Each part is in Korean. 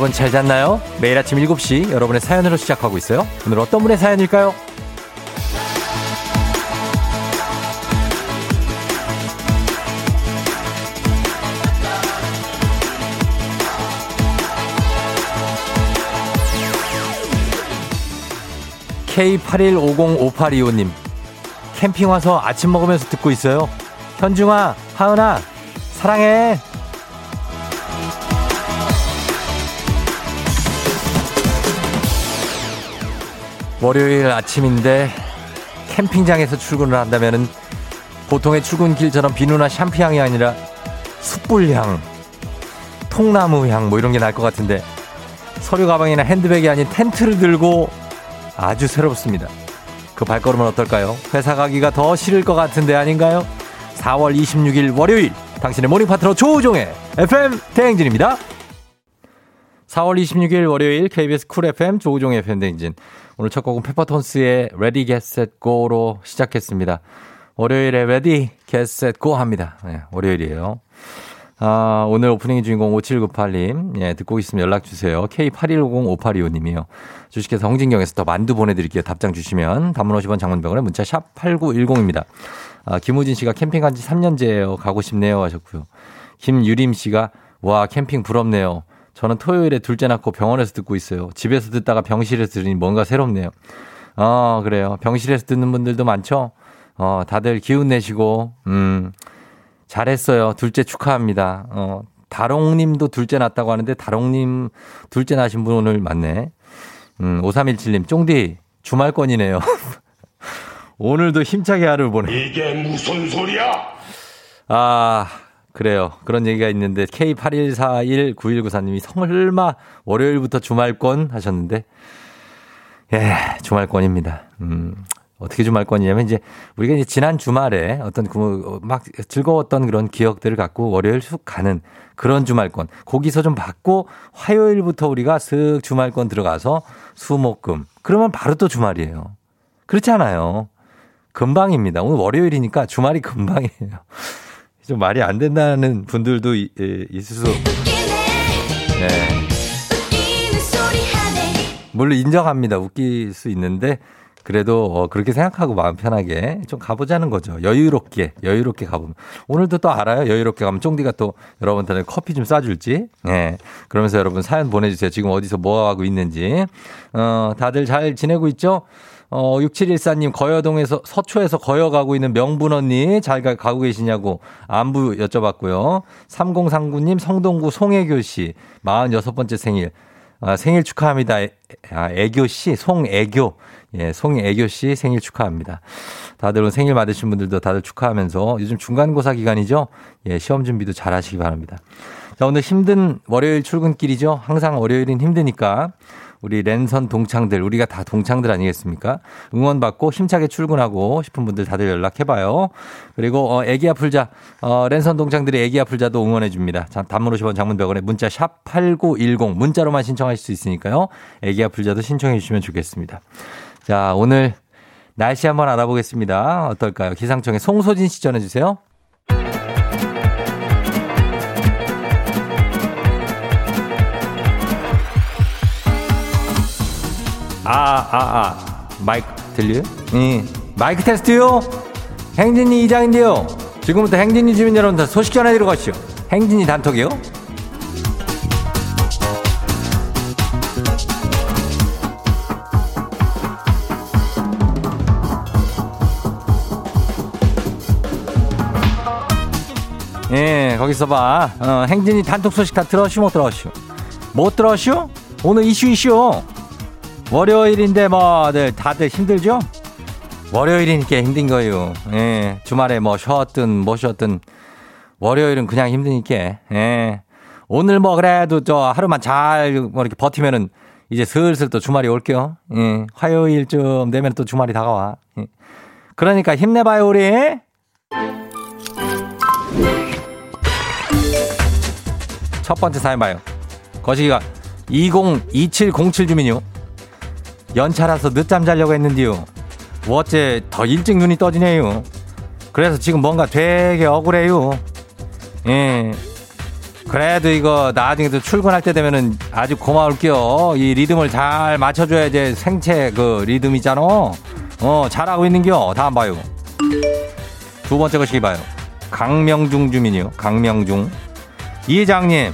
여러분 잘 잤나요? 매일 아침 7시 여러분의 사연으로 시작하고 있어요. 오늘 어떤 분의 사연일까요? K81505825님 캠핑 와서 아침 먹으면서 듣고 있어요. 현중아, 하은아, 사랑해. 월요일 아침인데 캠핑장에서 출근을 한다면은 보통의 출근길처럼 비누나 샴푸 향이 아니라 숯불향, 통나무 향 뭐 이런 게 날 것 같은데 서류 가방이나 핸드백이 아닌 텐트를 들고 아주 새롭습니다. 그 발걸음은 어떨까요? 회사 가기가 더 싫을 것 같은데 아닌가요? 4월 26일 월요일 당신의 모닝 파트너 조우종의 FM 대행진입니다. 4월 26일 월요일 KBS 쿨 FM 조우종의 대행진 오늘 첫 곡은 페퍼톤스의 Ready Get Set Go로 시작했습니다. 월요일에 Ready Get Set Go 합니다. 네, 월요일이에요. 아, 오늘 오프닝 주인공 5798님, 예, 듣고 있으면 연락주세요. K81505825님이요. 주식회사 홍진경에서 더 만두 보내드릴게요. 답장 주시면. 단문 50원 장문 백 원에 문자 샵 8910입니다. 아, 김우진 씨가 캠핑 간지 3년째예요. 가고 싶네요. 하셨고요. 김유림 씨가 와, 캠핑 부럽네요. 저는 토요일에 둘째 낳고 병원에서 듣고 있어요. 집에서 듣다가 병실에서 들으니 뭔가 새롭네요. 어, 그래요. 병실에서 듣는 분들도 많죠? 어, 다들 기운 내시고, 음, 잘했어요. 둘째 축하합니다. 어, 다롱님도 둘째 낳았다고 하는데, 다롱님 둘째 낳으신 분 오늘 맞네. 음, 5317님, 쫑디, 주말권이네요. 오늘도 힘차게 하루를 보내. 이게 무슨 소리야? 아, 그래요. 그런 얘기가 있는데, K81419194님이 설마 월요일부터 주말권 하셨는데, 예, 주말권입니다. 음, 어떻게 주말권이냐면 이제 우리가 이제 지난 주말에 어떤 그막 즐거웠던 그런 기억들을 갖고 월요일 쑥 가는 그런 주말권. 거기서 좀 받고 화요일부터 우리가 슥 주말권 들어가서 수목금. 그러면 바로 또 주말이에요. 그렇지 않아요. 금방입니다. 오늘 월요일이니까 주말이 금방이에요. 좀 말이 안 된다는 분들도 이, 예, 있을 수. 네. 물론 인정합니다. 웃길 수 있는데 그래도 어, 그렇게 생각하고 마음 편하게 좀 가보자는 거죠. 여유롭게, 여유롭게 가보면. 오늘도 또 알아요? 여유롭게 가면 쫑디가 또 여러분들한테 커피 좀 쏴줄지. 예. 네. 그러면서 여러분 사연 보내주세요. 지금 어디서 뭐 하고 있는지. 어, 다들 잘 지내고 있죠? 어, 6714님, 거여동에서, 서초에서 거여 가고 있는 명분 언니, 잘 가고 계시냐고 안부 여쭤봤고요. 3039님, 성동구 송혜교 씨, 46번째 생일. 아, 생일 축하합니다. 아, 애교 씨, 송애교. 예, 송애교 씨 생일 축하합니다. 다들 오늘 생일 맞으신 분들도 다들 축하하면서 요즘 중간고사 기간이죠? 예, 시험 준비도 잘 하시기 바랍니다. 자, 오늘 힘든 월요일 출근길이죠? 항상 월요일은 힘드니까 우리 랜선 동창들, 우리가 다 동창들 아니겠습니까? 응원받고 힘차게 출근하고 싶은 분들 다들 연락해봐요. 그리고, 어, 애기 아플자, 어, 랜선 동창들의 애기 아플자도 응원해줍니다. 자, 단문 50원 장문병원에 문자 샵 8910 문자로만 신청하실 수 있으니까요. 애기 아플자도 신청해 주시면 좋겠습니다. 자, 오늘 날씨 한번 알아보겠습니다. 어떨까요? 기상청에 송소진 씨 전해주세요. 아, 아, 아. 마이크 들려요? 예. 마이크 테스트요? 행진이 이장인데요. 지금부터 행진이 주민 여러분들 소식 전해드리고 가시죠. 행진이 단톡이요? 예, 거기서 봐. 어, 행진이 단톡 소식 다 들었슈, 못 들었슈? 못 들었슈? 오늘 이슈 이슈. 월요일인데 뭐들 다들 힘들죠? 월요일이니까 힘든 거예요. 예. 주말에 뭐 쉬었든 뭐 쉬었든 월요일은 그냥 힘드니까. 예. 오늘 뭐 그래도 저 하루만 잘 뭐 이렇게 버티면은 이제 슬슬 또 주말이 올게요. 예. 화요일쯤 되면 또 주말이 다가와. 예. 그러니까 힘내봐요 우리. 첫 번째 사연 봐요. 거시기가 202707 주민요. 연차라서 늦잠 자려고 했는데요. 뭐 어째 더 일찍 눈이 떠지네요. 그래서 지금 뭔가 되게 억울해요. 예. 그래도 이거 나중에 도 출근할 때 되면은 아주 고마울게요. 이 리듬을 잘 맞춰줘야지 생체 그 리듬 있잖아. 어, 잘하고 있는겨. 다음 봐요. 두 번째 것이 봐요. 강명중 주민이요. 강명중. 이장님,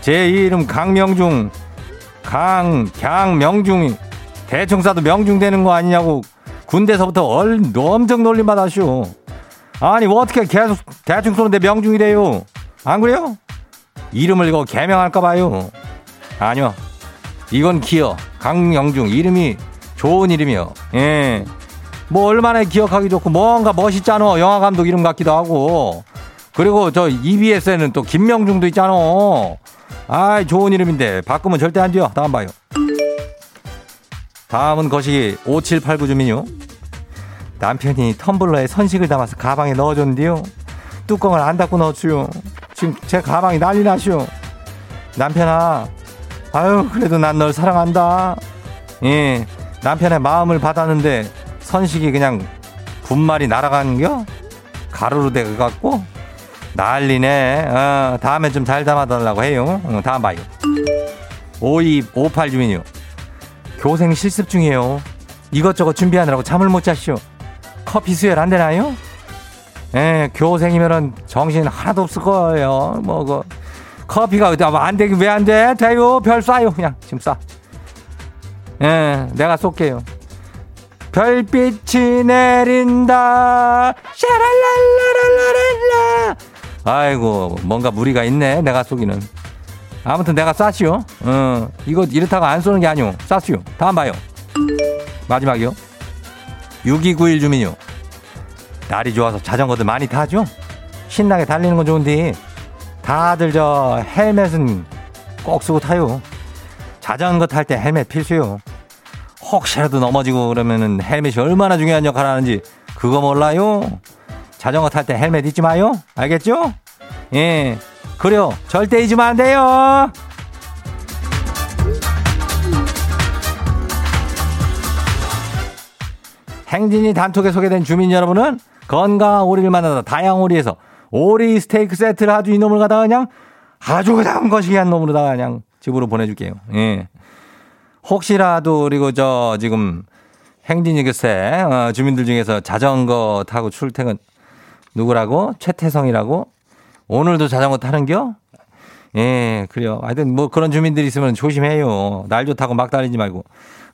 제 이름 강명중. 강, 강, 명중이. 대충 싸도 명중 되는 거 아니냐고 군대서부터 얼, 엄청 놀림받았슈. 아니, 뭐 어떻게 계속 대충 쏘는데 명중이래요. 안 그래요? 이름을 이거 개명할까 봐요. 아니요. 이건 기어. 강영중. 이름이 좋은 이름이요. 예. 뭐 얼마나 기억하기 좋고 뭔가 멋있잖아. 영화 감독 이름 같기도 하고. 그리고 저 EBS에는 또 김명중도 있잖아. 아이, 좋은 이름인데 바꾸면 절대 안 돼요. 다음 봐요. 다음은 거시기 5789 주민요. 남편이 텀블러에 선식을 담아서 가방에 넣어줬는데요. 뚜껑을 안 닫고 넣었죠. 지금 제 가방이 난리 나시오. 남편아, 아유, 그래도 난 널 사랑한다. 예, 남편의 마음을 받았는데 선식이 그냥 분말이 날아가는겨? 가루로 돼갖고? 난리네. 어, 다음에 좀 잘 담아달라고 해요. 어, 다음 봐요. 5258 주민이요. 교생 실습 중이에요. 이것저것 준비하느라고 잠을 못 잤쇼. 커피 수혈 안 되나요? 예, 교생이면은 정신 하나도 없을 거예요. 뭐, 그, 커피가 안 되긴 왜 안 돼? 돼요. 별 쏴요. 그냥 지금 쏴. 예, 내가 쏠게요. 별빛이 내린다. 샤랄랄라랄라랄라. 아이고, 뭔가 무리가 있네. 내가 쏘기는. 아무튼 내가 쐈시오. 어, 이거 이렇다고 안 쏘는 게 아니오. 쐈시오. 다음 봐요. 마지막이요. 6291 주민요. 날이 좋아서 자전거들 많이 타죠? 신나게 달리는 건 좋은데 다들 저 헬멧은 꼭 쓰고 타요. 자전거 탈 때 헬멧 필수요. 혹시라도 넘어지고 그러면은 헬멧이 얼마나 중요한 역할을 하는지 그거 몰라요? 자전거 탈 때 헬멧 잊지 마요. 알겠죠? 예. 그래요. 절대 잊으면 안 돼요. 행진이 단톡에 소개된 주민 여러분은 건강한 오리를 만나다 다양한 오리에서 오리 스테이크 세트를 아주 이놈을 갖다가 그냥 아주 그냥 거시기한 놈으로다가 그냥 집으로 보내줄게요. 예. 혹시라도 그리고 저 지금 행진이 글쎄 어, 주민들 중에서 자전거 타고 출퇴근 누구라고 최태성이라고 오늘도 자전거 타는겨? 예, 그래요. 하여튼 뭐 그런 주민들이 있으면 조심해요. 날 좋다고 막 달리지 말고.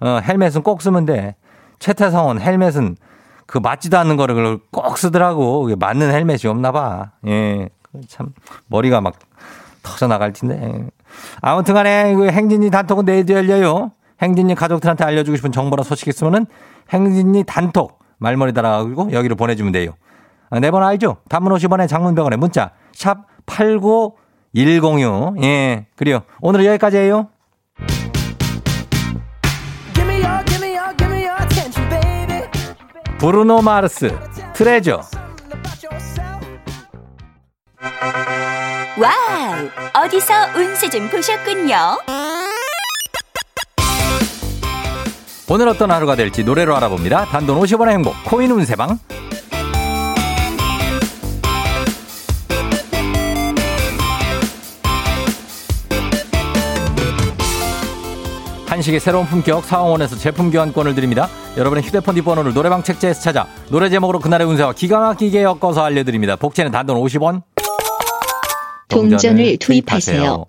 어, 헬멧은 꼭 쓰면 돼. 최태성은 헬멧은 그 맞지도 않는 거를 꼭 쓰더라고. 맞는 헬멧이 없나 봐. 예. 참, 머리가 막 터져 나갈 텐데. 아무튼 간에 그 행진이 단톡은 내일도 열려요. 행진이 가족들한테 알려주고 싶은 정보나 소식 있으면은 행진이 단톡 말머리 달아가지고 여기로 보내주면 돼요. 아, 네번 알죠? 단문 50원에 장문 병원에 문자 샵 89106. 예, 그래요. 오늘 여기까지예요. 브루노 마스 Treasure Wow 어디서 운세 좀 보셨군요 오늘 어떤 하루가 될지 노래로 알아봅니다 단돈 50원의 행복 코인 운세방 한식의 새로운 품격 사원에서 제품 교환권을 드립니다. 여러분의 휴대폰 뒷번호를 노래방 책자에서 찾아 노래 제목으로 그날의 운세와 기가 막히게 엮어서 알려드립니다. 복제는 단돈 50원. 동전을 투입하세요.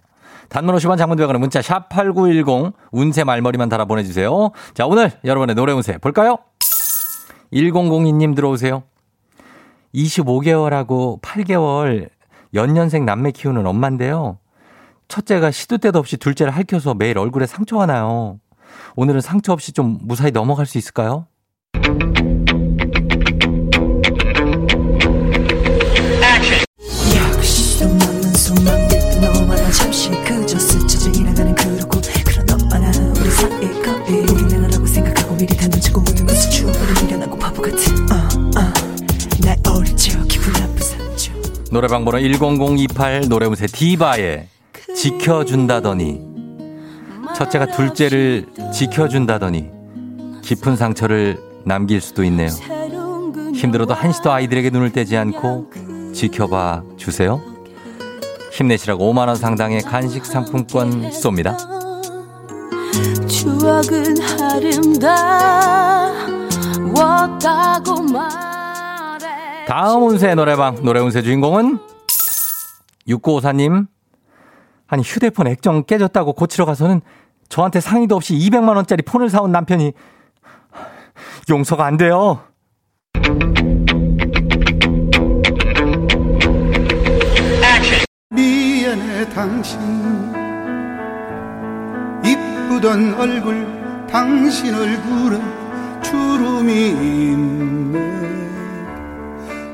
단문 50원 장문대방으로 문자 샵 8910 운세 말머리만 달아 보내주세요. 자 오늘 여러분의 노래 운세 볼까요? 1002님 들어오세요. 25개월하고 8개월 연년생 남매 키우는 엄마인데요. 첫째가 시도 때도 없이 둘째를 핥혀서 매일 얼굴에 상처가 나요. 오늘은 상처 없이 좀 무사히 넘어갈 수 있을까요? 노래방 번호 10028 노래무새 디바의 지켜준다더니 첫째가 둘째를 지켜준다더니 깊은 상처를 남길 수도 있네요. 힘들어도 한시도 아이들에게 눈을 떼지 않고 지켜봐 주세요. 힘내시라고 5만원 상당의 간식 상품권 쏩니다. 추억은 아름다웠다고 말해 다음 운세 노래방 노래 운세 주인공은 6954님 아니 휴대폰 액정 깨졌다고 고치러 가서는 저한테 상의도 없이 200만 원짜리 폰을 사온 남편이 용서가 안 돼요. 미안해 당신. 이쁘던 얼굴 당신 얼굴에 주름이 있네.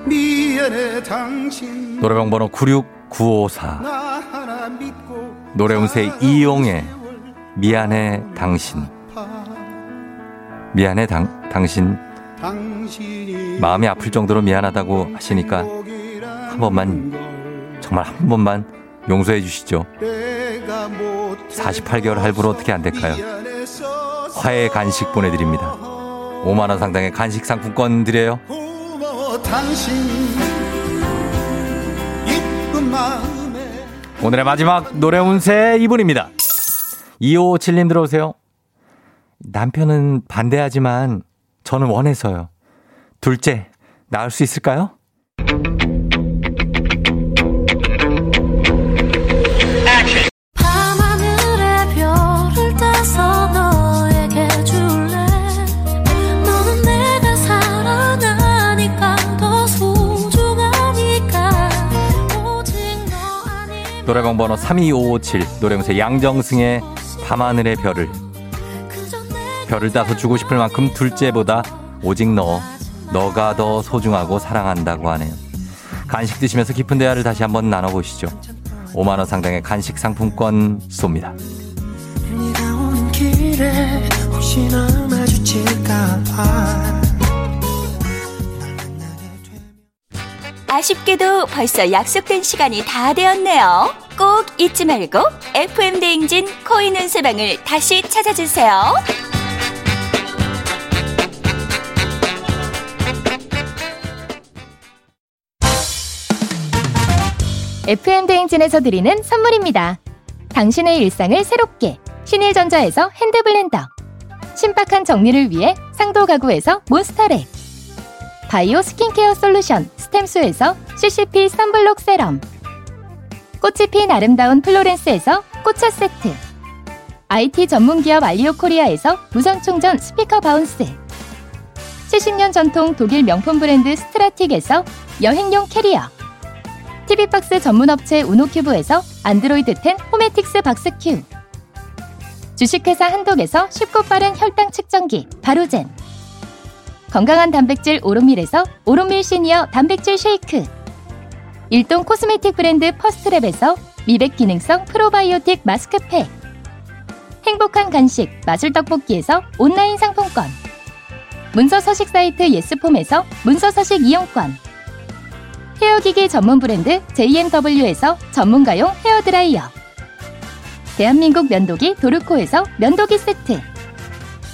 미안해 당신. 노래방 번호 96954 노래운세 이용의 미안해 당신. 미안해 당, 당신. 마음이 아플 정도로 미안하다고 하시니까 한 번만 정말 한 번만 용서해 주시죠. 48개월 할부로 어떻게 안 될까요? 화해 간식 보내드립니다. 5만원 상당의 간식 상품권 드려요 오늘의 마지막 노래 운세 이분입니다 2557님 들어오세요. 남편은 반대하지만 저는 원해서요. 둘째, 나을 수 있을까요? 노래방 번호 32557 노래방새 양정승의 밤하늘의 별을 별을 따서 주고 싶을 만큼 둘째보다 오직 너 너가 더 소중하고 사랑한다고 하네요. 간식 드시면서 깊은 대화를 다시 한번 나눠보시죠. 5만 원 상당의 간식 상품권 쏩니다. 아쉽게도 벌써 약속된 시간이 다 되었네요. 꼭 잊지 말고 FM 대행진 코인 은 세방을 다시 찾아주세요. FM 대행진에서 드리는 선물입니다. 당신의 일상을 새롭게 신일전자에서 핸드블렌더 신박한 정리를 위해 상도 가구에서 몬스터렉 바이오 스킨케어 솔루션 스템수에서 CCP 선블록 세럼 꽃이 핀 아름다운 플로렌스에서 꽃차 세트 IT 전문기업 알리오 코리아에서 무선 충전 스피커 바운스 70년 전통 독일 명품 브랜드 스트라틱에서 여행용 캐리어 TV박스 전문업체 우노큐브에서 안드로이드 10 호메틱스 박스큐 주식회사 한독에서 쉽고 빠른 혈당 측정기 바로젠 건강한 단백질 오롯밀에서 오롯밀 시니어 단백질 쉐이크. 일동 코스메틱 브랜드 퍼스트랩에서 미백 기능성 프로바이오틱 마스크팩. 행복한 간식 마술 떡볶이에서 온라인 상품권. 문서 서식 사이트 예스폼에서 문서 서식 이용권. 헤어기기 전문 브랜드 JMW에서 전문가용 헤어드라이어. 대한민국 면도기 도르코에서 면도기 세트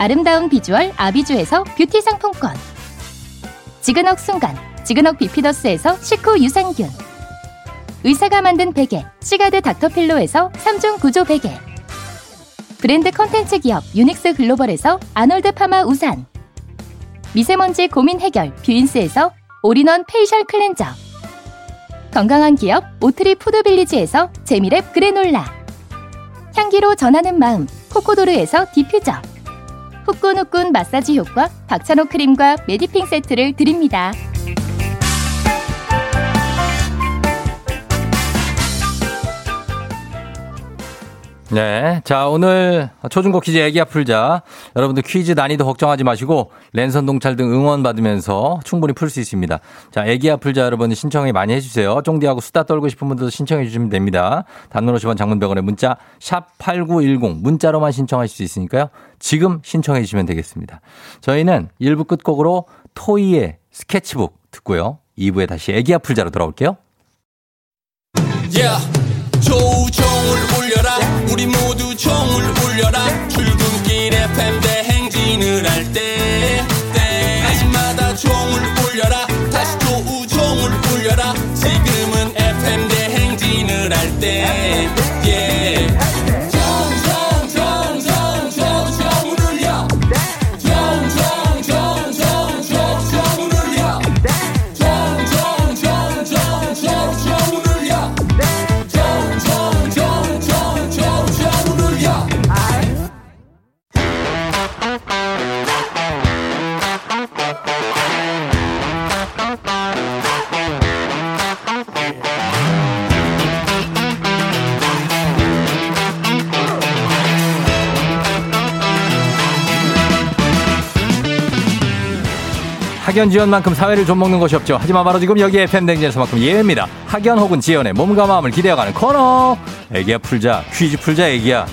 아름다운 비주얼 아비주에서 뷰티 상품권. 지근억 순간 지근억 비피더스에서 식후 유산균. 의사가 만든 베개 시가드 닥터필로에서 3중 구조 베개. 브랜드 컨텐츠 기업 유닉스 글로벌에서 아놀드 파마 우산. 미세먼지 고민 해결 뷰인스에서 올인원 페이셜 클렌저. 건강한 기업 오트리 푸드빌리지에서 재미랩 그래놀라. 향기로 전하는 마음 코코도르에서 디퓨저 후끈후끈 마사지 효과 박찬호 크림과 메디핑 세트를 드립니다. 네. 자, 오늘 초중고 퀴즈 애기야 풀자. 여러분들 퀴즈 난이도 걱정하지 마시고 랜선 동창 등 응원 받으면서 충분히 풀 수 있습니다. 자, 애기야 풀자 여러분 신청이 많이 해주세요. 쫑디하고 수다 떨고 싶은 분들도 신청해 주시면 됩니다. 단문 50원 장문 백 원에 문자 샵8910 문자로만 신청하실 수 있으니까요. 지금 신청해 주시면 되겠습니다. 저희는 1부 끝곡으로 토이의 스케치북 듣고요. 2부에 다시 애기야 풀자로 돌아올게요. Yeah. 학연 지원만큼 사회를 좀 먹는 것이 없죠. 하지만 바로 지금 여기 FM 댕진에서만큼 예외입니다. 학연 혹은 지연의 몸과 마음을 기대어가는 코너. 애기야 풀자 퀴즈 풀자 애기야.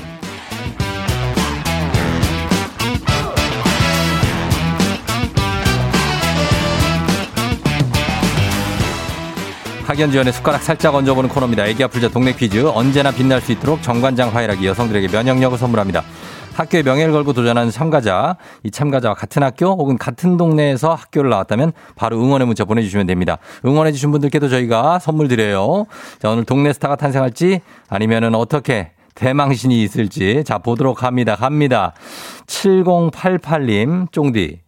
학연 지원의 숟가락 살짝 얹어보는 코너입니다. 애기야 풀자 동네 퀴즈 언제나 빛날 수 있도록 정관장 화이락이 여성들에게 면역력을 선물합니다. 학교의 명예를 걸고 도전하는 참가자, 이 참가자와 같은 학교 혹은 같은 동네에서 학교를 나왔다면 바로 응원의 문자 보내주시면 됩니다. 응원해주신 분들께도 저희가 선물 드려요. 자, 오늘 동네 스타가 탄생할지 아니면은 어떻게 대망신이 있을지 자, 보도록 합니다. 갑니다. 7088님, 쫑디.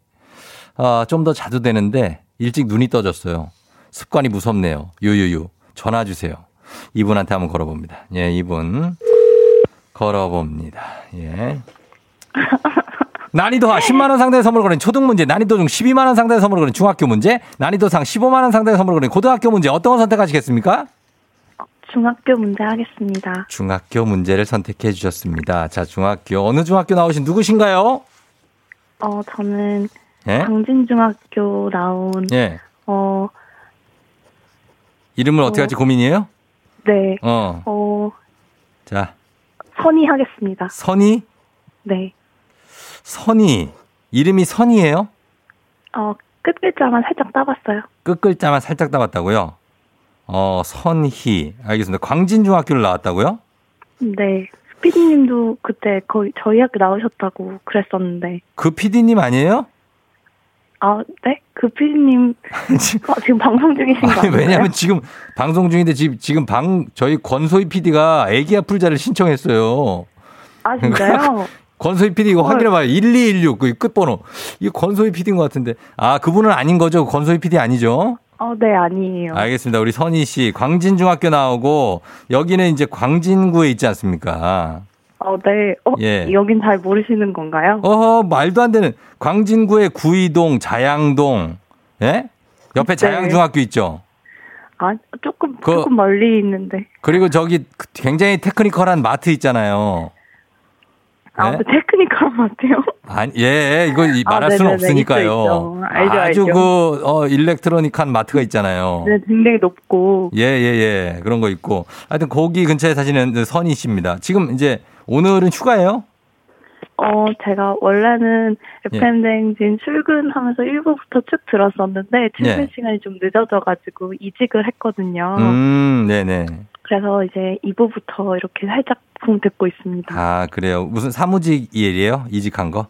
아, 좀 더 자주 되는데 일찍 눈이 떠졌어요. 습관이 무섭네요. 유유유. 전화 주세요. 이분한테 한번 걸어봅니다. 예, 이분. 걸어봅니다. 예. 난이도하 10만원 상당의 선물을 거는 초등 문제, 난이도 중 12만원 상당의 선물을 거는 중학교 문제, 난이도 상 15만원 상당의 선물을 거는 고등학교 문제, 어떤 걸 선택하시겠습니까? 중학교 문제 하겠습니다. 중학교 문제를 선택해 주셨습니다. 자, 중학교. 어느 중학교 나오신 누구신가요? 어, 저는 예? 강진중학교 나온, 예. 어, 이름을 어 떻게 어. 할지 고민이에요? 네, 어. 어, 자, 선희 하겠습니다. 선희? 네. 선희. 이름이 선희예요? 어, 끝글자만 살짝 따봤어요. 끝글자만 살짝 따봤다고요? 어, 선희. 알겠습니다. 광진중학교를 나왔다고요? 네. 스피디님도 그때 거의 저희 학교 나오셨다고 그랬었는데. 그 PD님 아니에요? 아, 네? 그 피디님, 어, 지금 방송 중이신 거 아니? 왜냐면 지금 방송 중인데 지금, 지금 방, 저희 권소희 PD가 애기야 풀자를 신청했어요. 아, 진짜요? 권소희 PD 이거 헐. 확인해 봐요. 1216, 그 끝번호. 이거 권소희 PD인 것 같은데. 아, 그분은 아닌 거죠? 권소희 PD 아니죠? 어, 네, 아니에요. 알겠습니다. 우리 선희 씨, 광진중학교 나오고, 여기는 이제 광진구에 있지 않습니까? 어, 네. 어, 예. 여긴 잘 모르시는 건가요? 어허, 말도 안 되는. 광진구의 구이동, 자양동, 예? 옆에 네. 자양중학교 있죠? 아, 조금, 그- 조금 멀리 있는데. 그리고 저기 굉장히 테크니컬한 마트 있잖아요. 아, 네? 그 테크니컬한 것 같아요. 아니, 예, 이거 이- 아, 말할 수는 네네네. 없으니까요. 있죠, 있죠. 알죠, 아주 알죠. 그, 어, 일렉트로닉한 마트가 있잖아요. 네, 굉장히 높고. 예, 예, 예. 그런 거 있고. 하여튼 거기 근처에 사시는 선희 씨입니다. 지금 이제 오늘은 휴가예요? 어, 제가 원래는 예. FM대행진 출근하면서 1부부터 쭉 들었었는데, 출근 예. 시간이 좀 늦어져가지고 이직을 했거든요. 음, 네네. 그래서 이제 2부부터 이렇게 살짝 붕 듣고 있습니다. 아, 그래요. 무슨 사무직 일이에요? 이직한 거?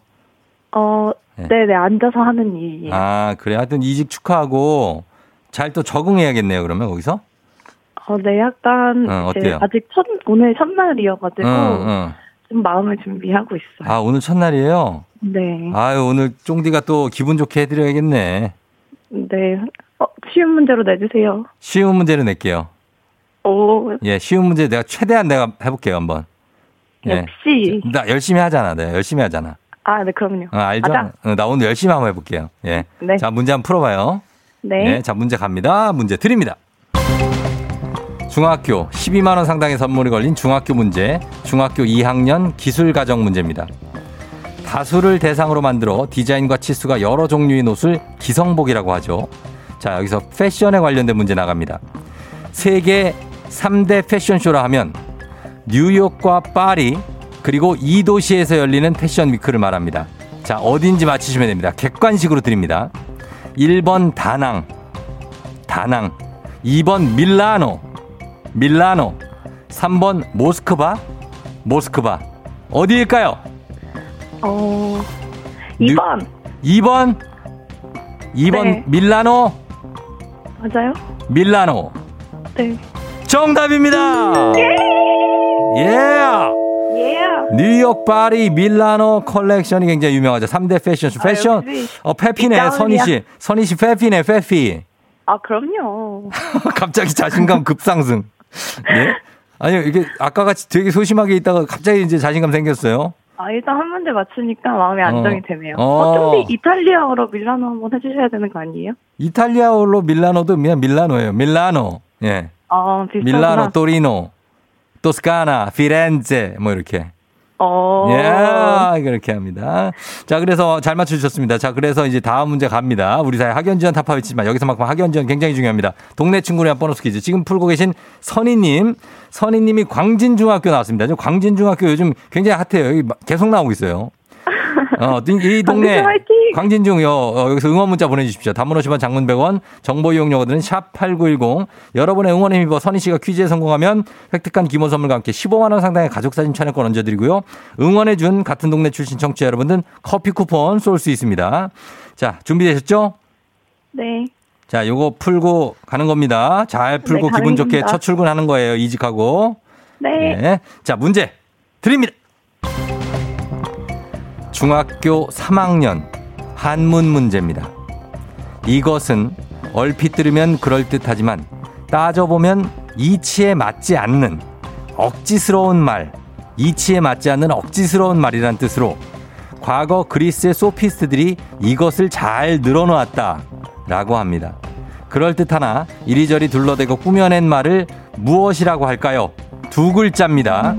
어, 예. 네네, 앉아서 하는 일이에요. 아, 그래. 하여튼 이직 축하하고 잘 또 적응해야겠네요, 그러면 거기서? 어, 네, 약간, 어, 이제 어때요? 아직 첫, 오늘 첫날이어가지고, 응, 응. 좀 마음을 준비하고 있어요. 아, 오늘 첫날이에요? 네. 아유, 오늘 쫑디가 또 기분 좋게 해드려야겠네. 네. 어, 쉬운 문제로 내주세요. 쉬운 문제를 낼게요. 오, 예, 쉬운 문제 내가 최대한 내가 해볼게요, 한번. 예. 역시. 나 열심히 하잖아. 내가 열심히 하잖아. 아, 네, 그럼요. 어, 알죠? 어, 나 오늘 열심히 한번 해볼게요. 예. 네. 자, 문제 한번 풀어봐요. 네. 예, 자, 문제 갑니다. 문제 드립니다. 중학교 12만 원 상당의 선물이 걸린 중학교 문제, 중학교 2학년 기술 가정 문제입니다. 다수를 대상으로 만들어 디자인과 치수가 여러 종류인 옷을 기성복이라고 하죠. 자, 여기서 패션에 관련된 문제 나갑니다. 세계 3대 패션쇼라 하면 뉴욕과 파리 그리고 이 도시에서 열리는 패션 위크를 말합니다. 자, 어딘지 맞히시면 됩니다. 객관식으로 드립니다. 1번 다낭, 다낭. 2번 밀라노, 밀라노. 3번 모스크바, 모스크바. 어디일까요? 어, 뉴- 2번. 2번, 2번 네. 밀라노, 맞아요? 밀라노. 네. 정답입니다! 예! 예. 뉴욕, 파리, 밀라노 컬렉션이 굉장히 유명하죠. 3대 패션 쇼. 패션. 역시 어, 패피네. 선희 씨. 선희 씨 패피네, 패피. 아, 그럼요. 갑자기 자신감 급상승. 예? 아니요, 이게 아까 같이 되게 소심하게 있다가 갑자기 이제 자신감 생겼어요. 아, 일단 한 문제 맞추니까 마음이 안정이 어. 되네요. 어. 어, 좀 이탈리아어로 밀라노 한번 해주셔야 되는 거 아니에요? 이탈리아어로 밀라노도 그냥 밀라노예요. 밀라노. 예. 아, 비슷하구나. 밀라노, 토리노, 토스카나, 피렌체, 뭐 이렇게. 어. 예, 그렇게 합니다. 자, 그래서 잘 맞춰주셨습니다. 자, 그래서 이제 다음 문제 갑니다. 우리 사회 학연지원 타파 위치지만 여기서만큼 학연지원 굉장히 중요합니다. 동네 친구랑 보너스 퀴즈. 지금 풀고 계신 선희님. 선희님이 광진중학교 나왔습니다. 지금 광진중학교 요즘 굉장히 핫해요. 여기 막 계속 나오고 있어요. 어, 이 동네 광진중 화이팅! 광진중 요 어, 여기서 응원 문자 보내주십시오. 단문 50원 장문 100원 정보 이용료들은 샵8910 여러분의 응원에 힘입어 선희 씨가 퀴즈에 성공하면 획득한 기본 선물과 함께 15만 원 상당의 가족 사진 촬영권 얹어드리고요. 응원해준 같은 동네 출신 청취자 여러분들 커피 쿠폰 쏠 수 있습니다. 자 준비되셨죠? 네. 자 요거 풀고 가는 겁니다. 잘 풀고 네, 기분 좋게. 첫 출근하는 거예요. 이직하고. 네. 네. 자, 문제 드립니다. 중학교 3학년 한문 문제입니다. 이것은 얼핏 들으면 그럴듯하지만 따져보면 이치에 맞지 않는 억지스러운 말, 이치에 맞지 않는 억지스러운 말이란 뜻으로 과거 그리스의 소피스트들이 이것을 잘 늘어놓았다 라고 합니다. 그럴듯하나 이리저리 둘러대고 꾸며낸 말을 무엇이라고 할까요? 두 글자입니다.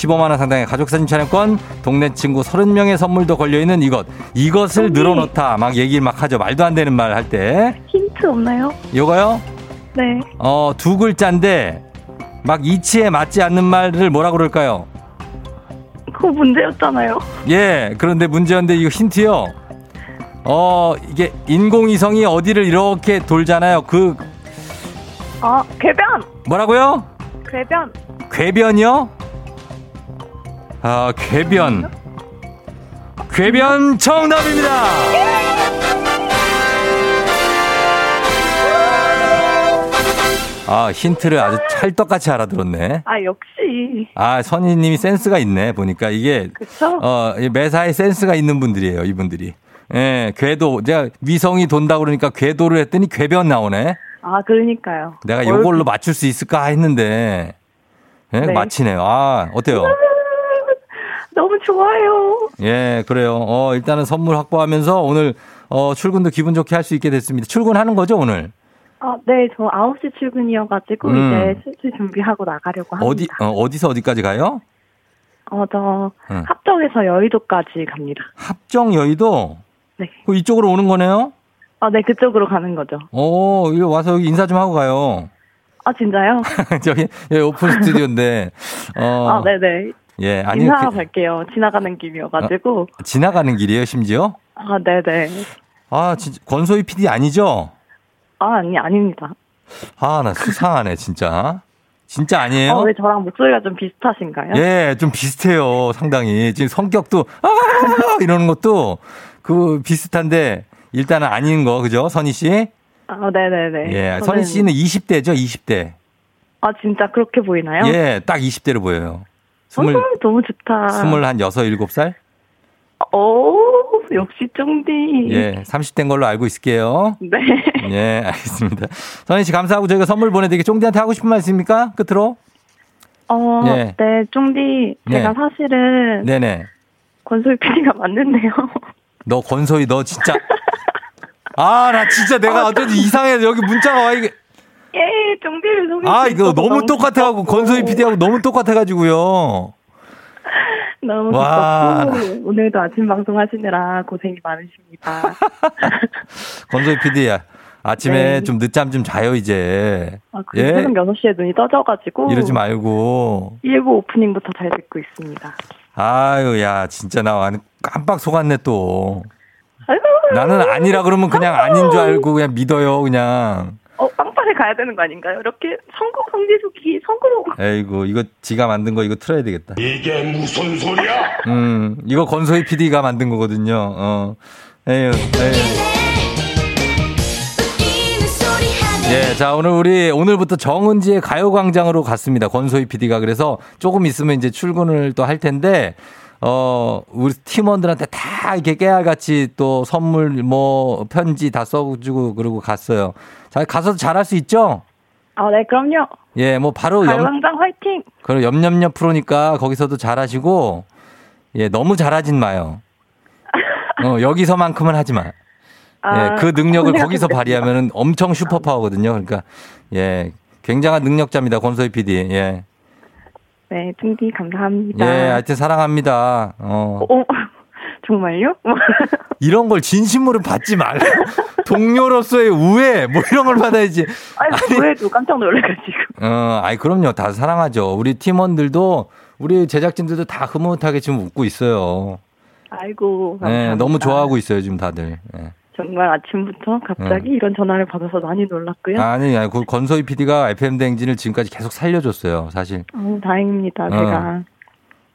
15만원 상당의 가족사진 촬영권, 동네 친구 30명의 선물도 걸려있는 이것. 이것을. 늘어놓다. 막 얘기를 막 하죠. 말도 안 되는 말 할 때. 힌트 없나요? 요거요? 네. 어, 두 글자인데, 막 이치에 맞지 않는 말을 뭐라 그럴까요? 그거 문제였잖아요. 예, 그런데 문제였는데 이거 힌트요. 어, 이게 인공위성이 어디를 이렇게 돌잖아요. 그, 아, 궤변! 뭐라고요? 궤변! 궤변이요? 아, 궤변. 궤변 정답입니다! 아, 힌트를 아주 찰떡같이 알아들었네. 아, 역시. 아, 선희님이 센스가 있네. 보니까 이게, 그쵸? 어, 이 매사에 센스가 있는 분들이에요, 이분들이. 예, 궤도. 내가 위성이 돈다 그러니까 궤도를 했더니 궤변 나오네. 아, 그러니까요. 내가 얼- 요걸로 맞출 수 있을까 했는데, 예, 네. 맞히네요. 아, 어때요? 너무 좋아요. 예, 그래요. 어, 일단은 선물 확보하면서 오늘, 어, 출근도 기분 좋게 할 수 있게 됐습니다. 출근하는 거죠, 오늘? 아, 네, 저 9시 출근이어가지고 음. 이제 슬슬 준비하고 나가려고 합니다. 어디, 어, 어디서 어디까지 가요? 어, 저 응. 합정에서 여의도까지 갑니다. 합정 여의도? 네. 그 이쪽으로 오는 거네요? 아, 네, 그쪽으로 가는 거죠. 오, 이거 와서 여기 인사 좀 하고 가요. 아, 진짜요? 저기, 예, 오픈 스튜디오인데, 어. 아, 네네. 예, 아니, 그, 갈게요. 지나가는 길이어가지고. 지나가는 길이에요, 심지어? 아, 네네. 아, 진짜, 권소희 PD 아니죠? 아, 아니, 아닙니다. 아, 나 수상하네, 진짜. 진짜 아니에요? 어, 왜 저랑 목소리가 좀 비슷하신가요? 예, 좀 비슷해요, 상당히. 지금 성격도, 아, 이러는 것도 그 비슷한데, 일단은 아닌 거, 그죠? 선희 씨? 아, 네네네. 예, 저는- 선희 씨는 20대죠, 20대. 아, 진짜 그렇게 보이나요? 예, 딱 20대로 보여요. 어, 스물, 너무 좋다. 스물 한 여섯, 일곱 살? 오, 역시 쫑디. 예, 30대인 걸로 알고 있을게요. 네. 예, 알겠습니다. 선희 씨 감사하고 저희가 선물 보내드리게 쫑디한테 하고 싶은 말 있습니까? 끝으로? 어, 예. 네, 쫑디. 제가 네. 사실은 네네. 권소희 PD가 맞는데요. 너 권소희 너 진짜 아 나 진짜 내가 어쩐지 이상해 여기 문자가 와 이게 예, 정비를 소개. 아, 이거 너무 똑같아가고, 건소희 PD하고 너무 똑같아가지고요. 너무 와. 기뻤고 오늘도 아침 방송 하시느라 고생이 많으십니다. 건소희 PD야. 아침에 네. 좀 늦잠 좀 자요, 이제. 아, 그 새벽 6시에 눈이 떠져가지고 이러지 말고. 일부 오프닝부터 잘 듣고 있습니다. 아유, 야, 진짜 나 완- 깜빡 속았네, 또. 아이고, 나는 아니라 그러면 그냥 아닌 줄 알고 그냥 믿어요, 그냥. 어, 빵 빠레 가야 되는 거 아닌가요? 이렇게 성공 성지수기 성으로 에이구, 이거 지가 만든 거 이거 틀어야 되겠다. 이게 무슨 소리야? 음, 이거 건소희 PD가 만든 거거든요. 어. 에휴, 에휴. 예, 자, 오늘 우리, 오늘부터 정은지의 가요광장으로 갔습니다. 권소희 PD가. 그래서 조금 있으면 이제 출근을 또 할 텐데, 어, 우리 팀원들한테 다 이렇게 깨알같이 또 선물, 뭐, 편지 다 써주고 그러고 갔어요. 자, 가서 잘할 수 있죠? 아, 네, 그럼요. 예, 뭐 바로 염, 가요광장 화이팅! 그럼 염염염 프로니까 거기서도 잘하시고, 예, 너무 잘하진 마요. 어, 여기서만큼은 하지 마. 아, 예, 그 능력을 거기서. 발휘하면은 엄청 슈퍼파워거든요. 그러니까, 예, 굉장한 능력자입니다. 권소희 PD. 예. 네, 등기 감사합니다. 예, 하여튼 사랑합니다. 어. 어, 정말요? 이런 걸 진심으로 받지 말고. 동료로서의 우애, 뭐 이런 걸 받아야지. 아니, 그래도 깜짝 놀라가지고. 어, 아이, 그럼요. 다 사랑하죠. 우리 팀원들도, 우리 제작진들도 다 흐뭇하게 지금 웃고 있어요. 아이고, 감사합니다. 네, 너무 좋아하고 있어요, 지금 다들. 예. 정말 아침부터 갑자기 이런 전화를 받아서 많이 놀랐고요. 아니, 아니, 그 건소희 PD가 FM 대행진을 지금까지 계속 살려줬어요, 사실. 어, 다행입니다, 어. 제가.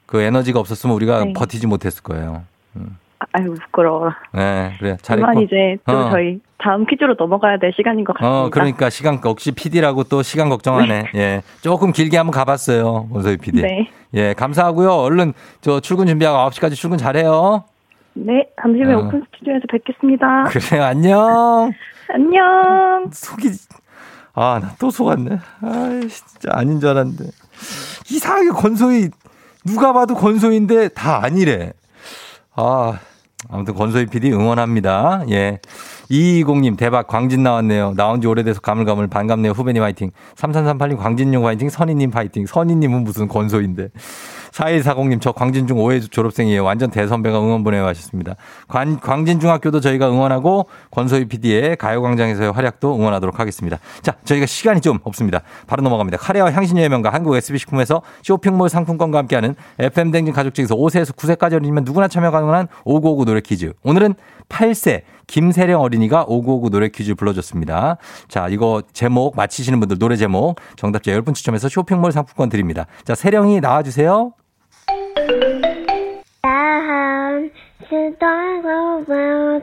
그 에너지가 없었으면 우리가 네. 버티지 못했을 거예요. 아, 아유, 부끄러워. 네, 그래. 잘했고. 이제 또 어. 저희 다음 퀴즈로 넘어가야 될 시간인 것 같습니다. 어, 그러니까 시간 역시 PD라고 또 시간 걱정하네. 예. 조금 길게 한번 가봤어요. 원소희 PD. 네. 예, 감사하고요. 얼른 저 출근 준비하고 9시까지 출근 잘해요. 네, 잠시 후에 어. 오픈 스튜디오에서 뵙겠습니다. 그래요, 안녕. 안녕. 속이, 아, 나 또 속았네. 아 진짜 아닌 줄 알았는데. 이상하게 건소희, 누가 봐도 건소희인데 다 아니래. 아, 아무튼 건소희 PD 응원합니다. 예. 220님, 대박, 광진 나왔네요. 나온 지 오래돼서 가물가물 반갑네요. 후배님 화이팅. 3338님, 광진용 화이팅. 선희님 화이팅. 선희님은 무슨 건소인데. 4140님, 저 광진중 5회 졸업생이에요. 완전 대선배가 응원. 광, 광진중학교도 저희가 응원하고 권소희 PD의 가요광장에서의 활약도 응원하도록 하겠습니다. 자, 저희가 시간이 좀 없습니다. 바로 넘어갑니다. 카레와 향신료의 명가 한국 SB식품에서 쇼핑몰 상품권과 함께하는 FM댕진 가족 중에서 5세에서 9세까지 어린이면 누구나 참여 가능한 5959 노래 퀴즈. 오늘은 8세 김세령 어린이가 5959 노래 퀴즈 불러줬습니다. 자, 이거 제목 맞히시는 분들 노래 제목 정답자 10분 추첨해서 쇼핑몰 상품권 드립니다. 자, 세령이 나와주세요. 다음 수다고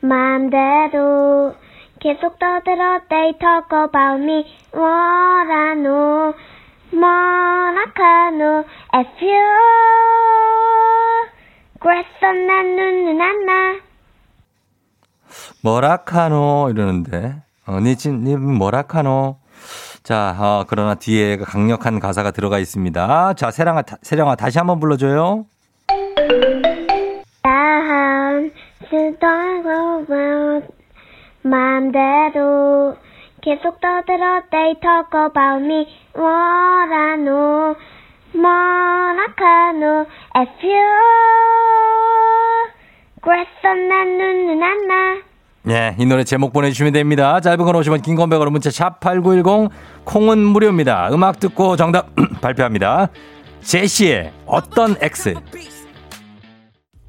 맘대로 계속 떠들어 they talk about me 뭐라노 뭐라카노 if 그랬어 난 눈은 안나. 뭐라카노 이러는데. 어, 니친 님 뭐라카노 자 어, 그러나 뒤에 강력한 가사가 들어가 있습니다. 자 세령아 다- 세령아 다시 한번 불러줘요. 다음 수다고 맘대로 계속 떠들어 they me 뭐라노 뭐라카노 if 그랬어 난 눈은 안나 예, 이 노래 제목 보내주시면 됩니다. 짧은 건 50원, 긴 건 100원, 문자 샵 8910, 콩은 무료입니다. 음악 듣고 정답 발표합니다. 제시의 어떤 X.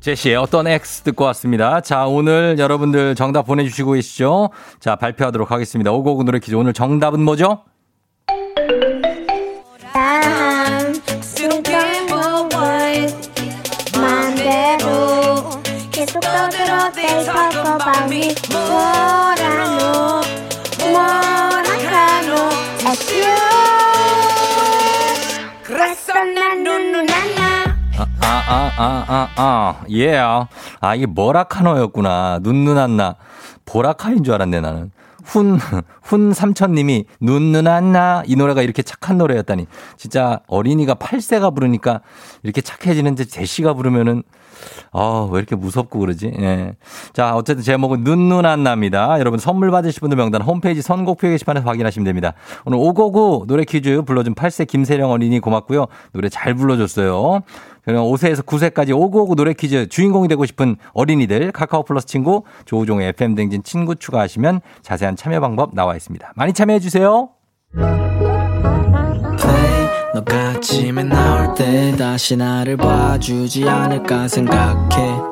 제시의 어떤 X 듣고 왔습니다. 자, 오늘 여러분들 정답 보내주시고 계시죠? 자, 발표하도록 하겠습니다. 오고고 노래 퀴즈. 오늘 정답은 뭐죠? 떠들어 they talk about me 뭐라노 뭐라카노 if you 그랬어 난 눈은 안나 아, 아, 아, 아, 아, 아, 예. 아, 이게 뭐라카노였구나. 눈누난나. 보라카인 줄 알았네, 나는. 훈, 훈 삼천님이 눈누난나. 이 노래가 이렇게 착한 노래였다니. 진짜 어린이가 8세가 부르니까 이렇게 착해지는데 제시가 부르면은 아, 왜 이렇게 무섭고 그러지? 예. 자, 어쨌든 제목은 눈 눈안납니다. 여러분 선물 받으실 분들 명단 홈페이지 선곡표 게시판에서 확인하시면 됩니다. 오늘 오고구 노래 퀴즈 불러준 8세 김세령 어린이 고맙고요. 노래 잘 불러줬어요. 그럼 5세에서 9세까지 오고오고 노래 퀴즈 주인공이 되고 싶은 어린이들 카카오 플러스 친구 조우종의 FM 댕진 친구 추가하시면 자세한 참여 방법 나와 있습니다. 많이 참여해 주세요. 너가 아침에 나올 때 다시 나를 봐주지 않을까 생각해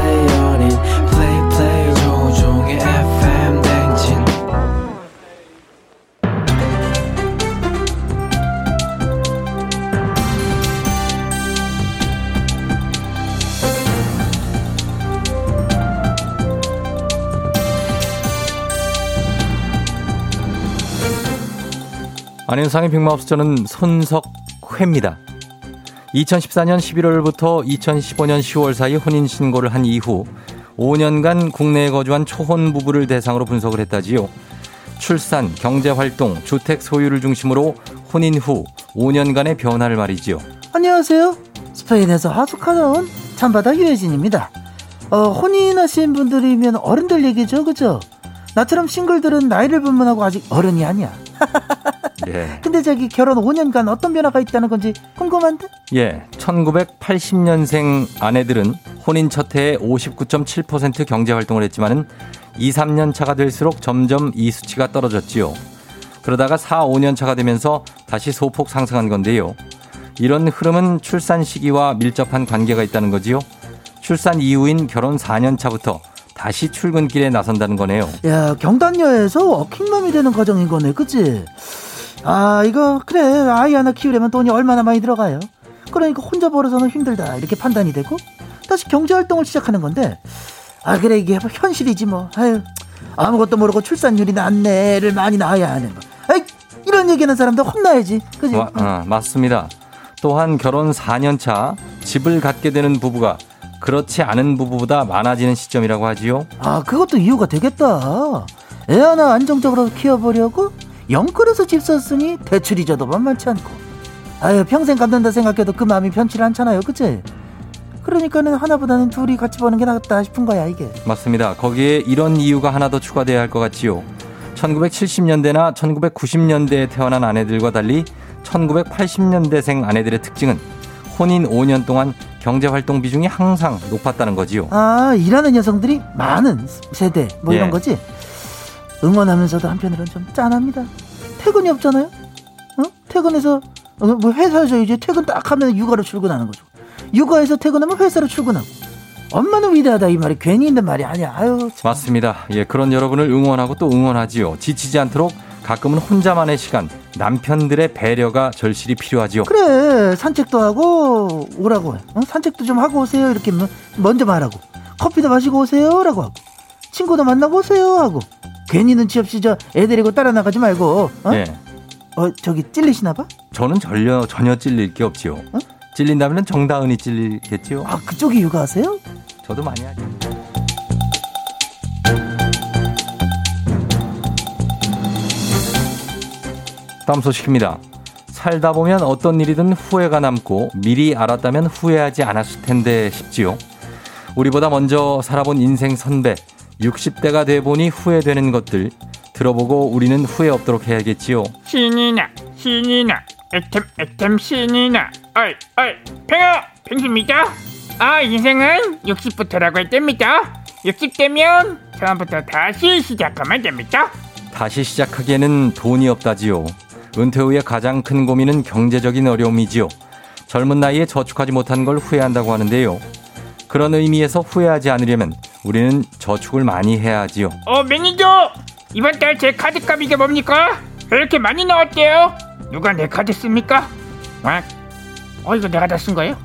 안현상의 빅마우스 저는 손석회입니다. 2014년 11월부터 2015년 10월 사이 혼인신고를 한 이후 5년간 국내에 거주한 초혼 부부를 대상으로 분석을 했다지요. 출산, 경제활동, 주택 소유를 중심으로 혼인 후 5년간의 변화를 말이지요. 안녕하세요. 스페인에서 하숙하는 참바다 유혜진입니다. 어, 혼인하신 분들이면 어른들 얘기죠, 그죠? 나처럼 싱글들은 나이를 불문하고 아직 어른이 아니야. 예. 근데 저기 결혼 5년간 어떤 변화가 있다는 건지 궁금한데? 예, 1980년생 아내들은 혼인 첫 해에 59.7% 경제 활동을 했지만은 2, 3년 차가 될수록 점점 이 수치가 떨어졌지요. 그러다가 4, 5년 차가 되면서 다시 소폭 상승한 건데요. 이런 흐름은 출산 시기와 밀접한 관계가 있다는 거지요. 출산 이후인 결혼 4년 차부터 다시 출근길에 나선다는 거네요. 야, 경단녀에서 워킹맘이 되는 과정인 거네, 그치? 아, 이거, 그래. 아이 하나 키우려면 돈이 얼마나 많이 들어가요? 그러니까 혼자 벌어서는 힘들다. 이렇게 판단이 되고, 다시 경제활동을 시작하는 건데, 아, 그래. 이게 현실이지 뭐. 아유, 아무것도 모르고 출산율이 낮네를 많이 낳아야 하는 거. 아이, 이런 얘기하는 사람도 혼나야지. 그지? 와, 어, 맞습니다. 또한 결혼 4년 차 집을 갖게 되는 부부가 그렇지 않은 부부보다 많아지는 시점이라고 하지요. 아, 그것도 이유가 되겠다. 애 하나 안정적으로 키워보려고 영끌에서 집 썼으니 대출 이자도 만만치 않고. 아유, 평생 갚는다 생각해도 그 마음이 편치 않잖아요. 그치? 그러니까는 하나보다는 둘이 같이 버는 게 낫다 싶은 거야, 이게. 맞습니다. 거기에 이런 이유가 하나 더 추가돼야 할 것 같지요. 1970년대나 1990년대에 태어난 아내들과 달리 1980년대생 아내들의 특징은 혼인 5년 동안 경제 활동 비중이 항상 높았다는 거지요. 아, 일하는 여성들이 많은 세대, 뭐 이런 예. 거지? 응원하면서도 한편으로는 좀 짠합니다. 퇴근이 없잖아요? 어? 퇴근해서, 어, 뭐 회사에서 이제 퇴근 딱 하면 육아로 출근하는 거죠. 육아에서 퇴근하면 회사로 출근하고. 엄마는 위대하다 이 말이 괜히 있는 말이 아니야. 아유, 참. 맞습니다. 예, 그런 여러분을 응원하고 또 응원하지요. 지치지 않도록 가끔은 혼자만의 시간, 남편들의 배려가 절실히 필요하지요. 그래 산책도 하고 오라고 해. 어? 산책도 좀 하고 오세요 이렇게 뭐- 먼저 말하고 커피도 마시고 오세요라고 하고 친구도 만나고 오세요 하고 괜히 눈치 없이 저 애 데리고 따라 나가지 말고 어? 예, 어, 저기 찔리시나 봐? 저는 전혀 전혀 찔릴 게 없지요. 어? 찔린다면 정다은이 찔리겠지요. 아 그쪽이 육아하세요? 저도 많이 하죠. 다음 소식입니다. 살다 보면 어떤 일이든 후회가 남고 미리 알았다면 후회하지 않았을 텐데 싶지요. 우리보다 먼저 살아본 인생 선배, 60대가 돼 보니 후회되는 것들 들어보고 우리는 후회 없도록 해야겠지요. 신이 나 신이 나 애템 애템 신이 나 어이 어이 팽아 팽수입니다 아 인생은 60부터라고 했답니다 60대면 처음부터 다시 시작하면 됩니다 다시 시작하기에는 돈이 없다지요. 은퇴 후에 가장 큰 고민은 경제적인 어려움이지요. 젊은 나이에 저축하지 못한 걸 후회한다고 하는데요. 그런 의미에서 후회하지 않으려면 우리는 저축을 많이 해야 하지요. 어 매니저 이번 달 제 카드값 이게 뭡니까 왜 이렇게 많이 나왔대요 누가 내 카드 씁니까 와, 어 이거 내가 다 쓴 거예요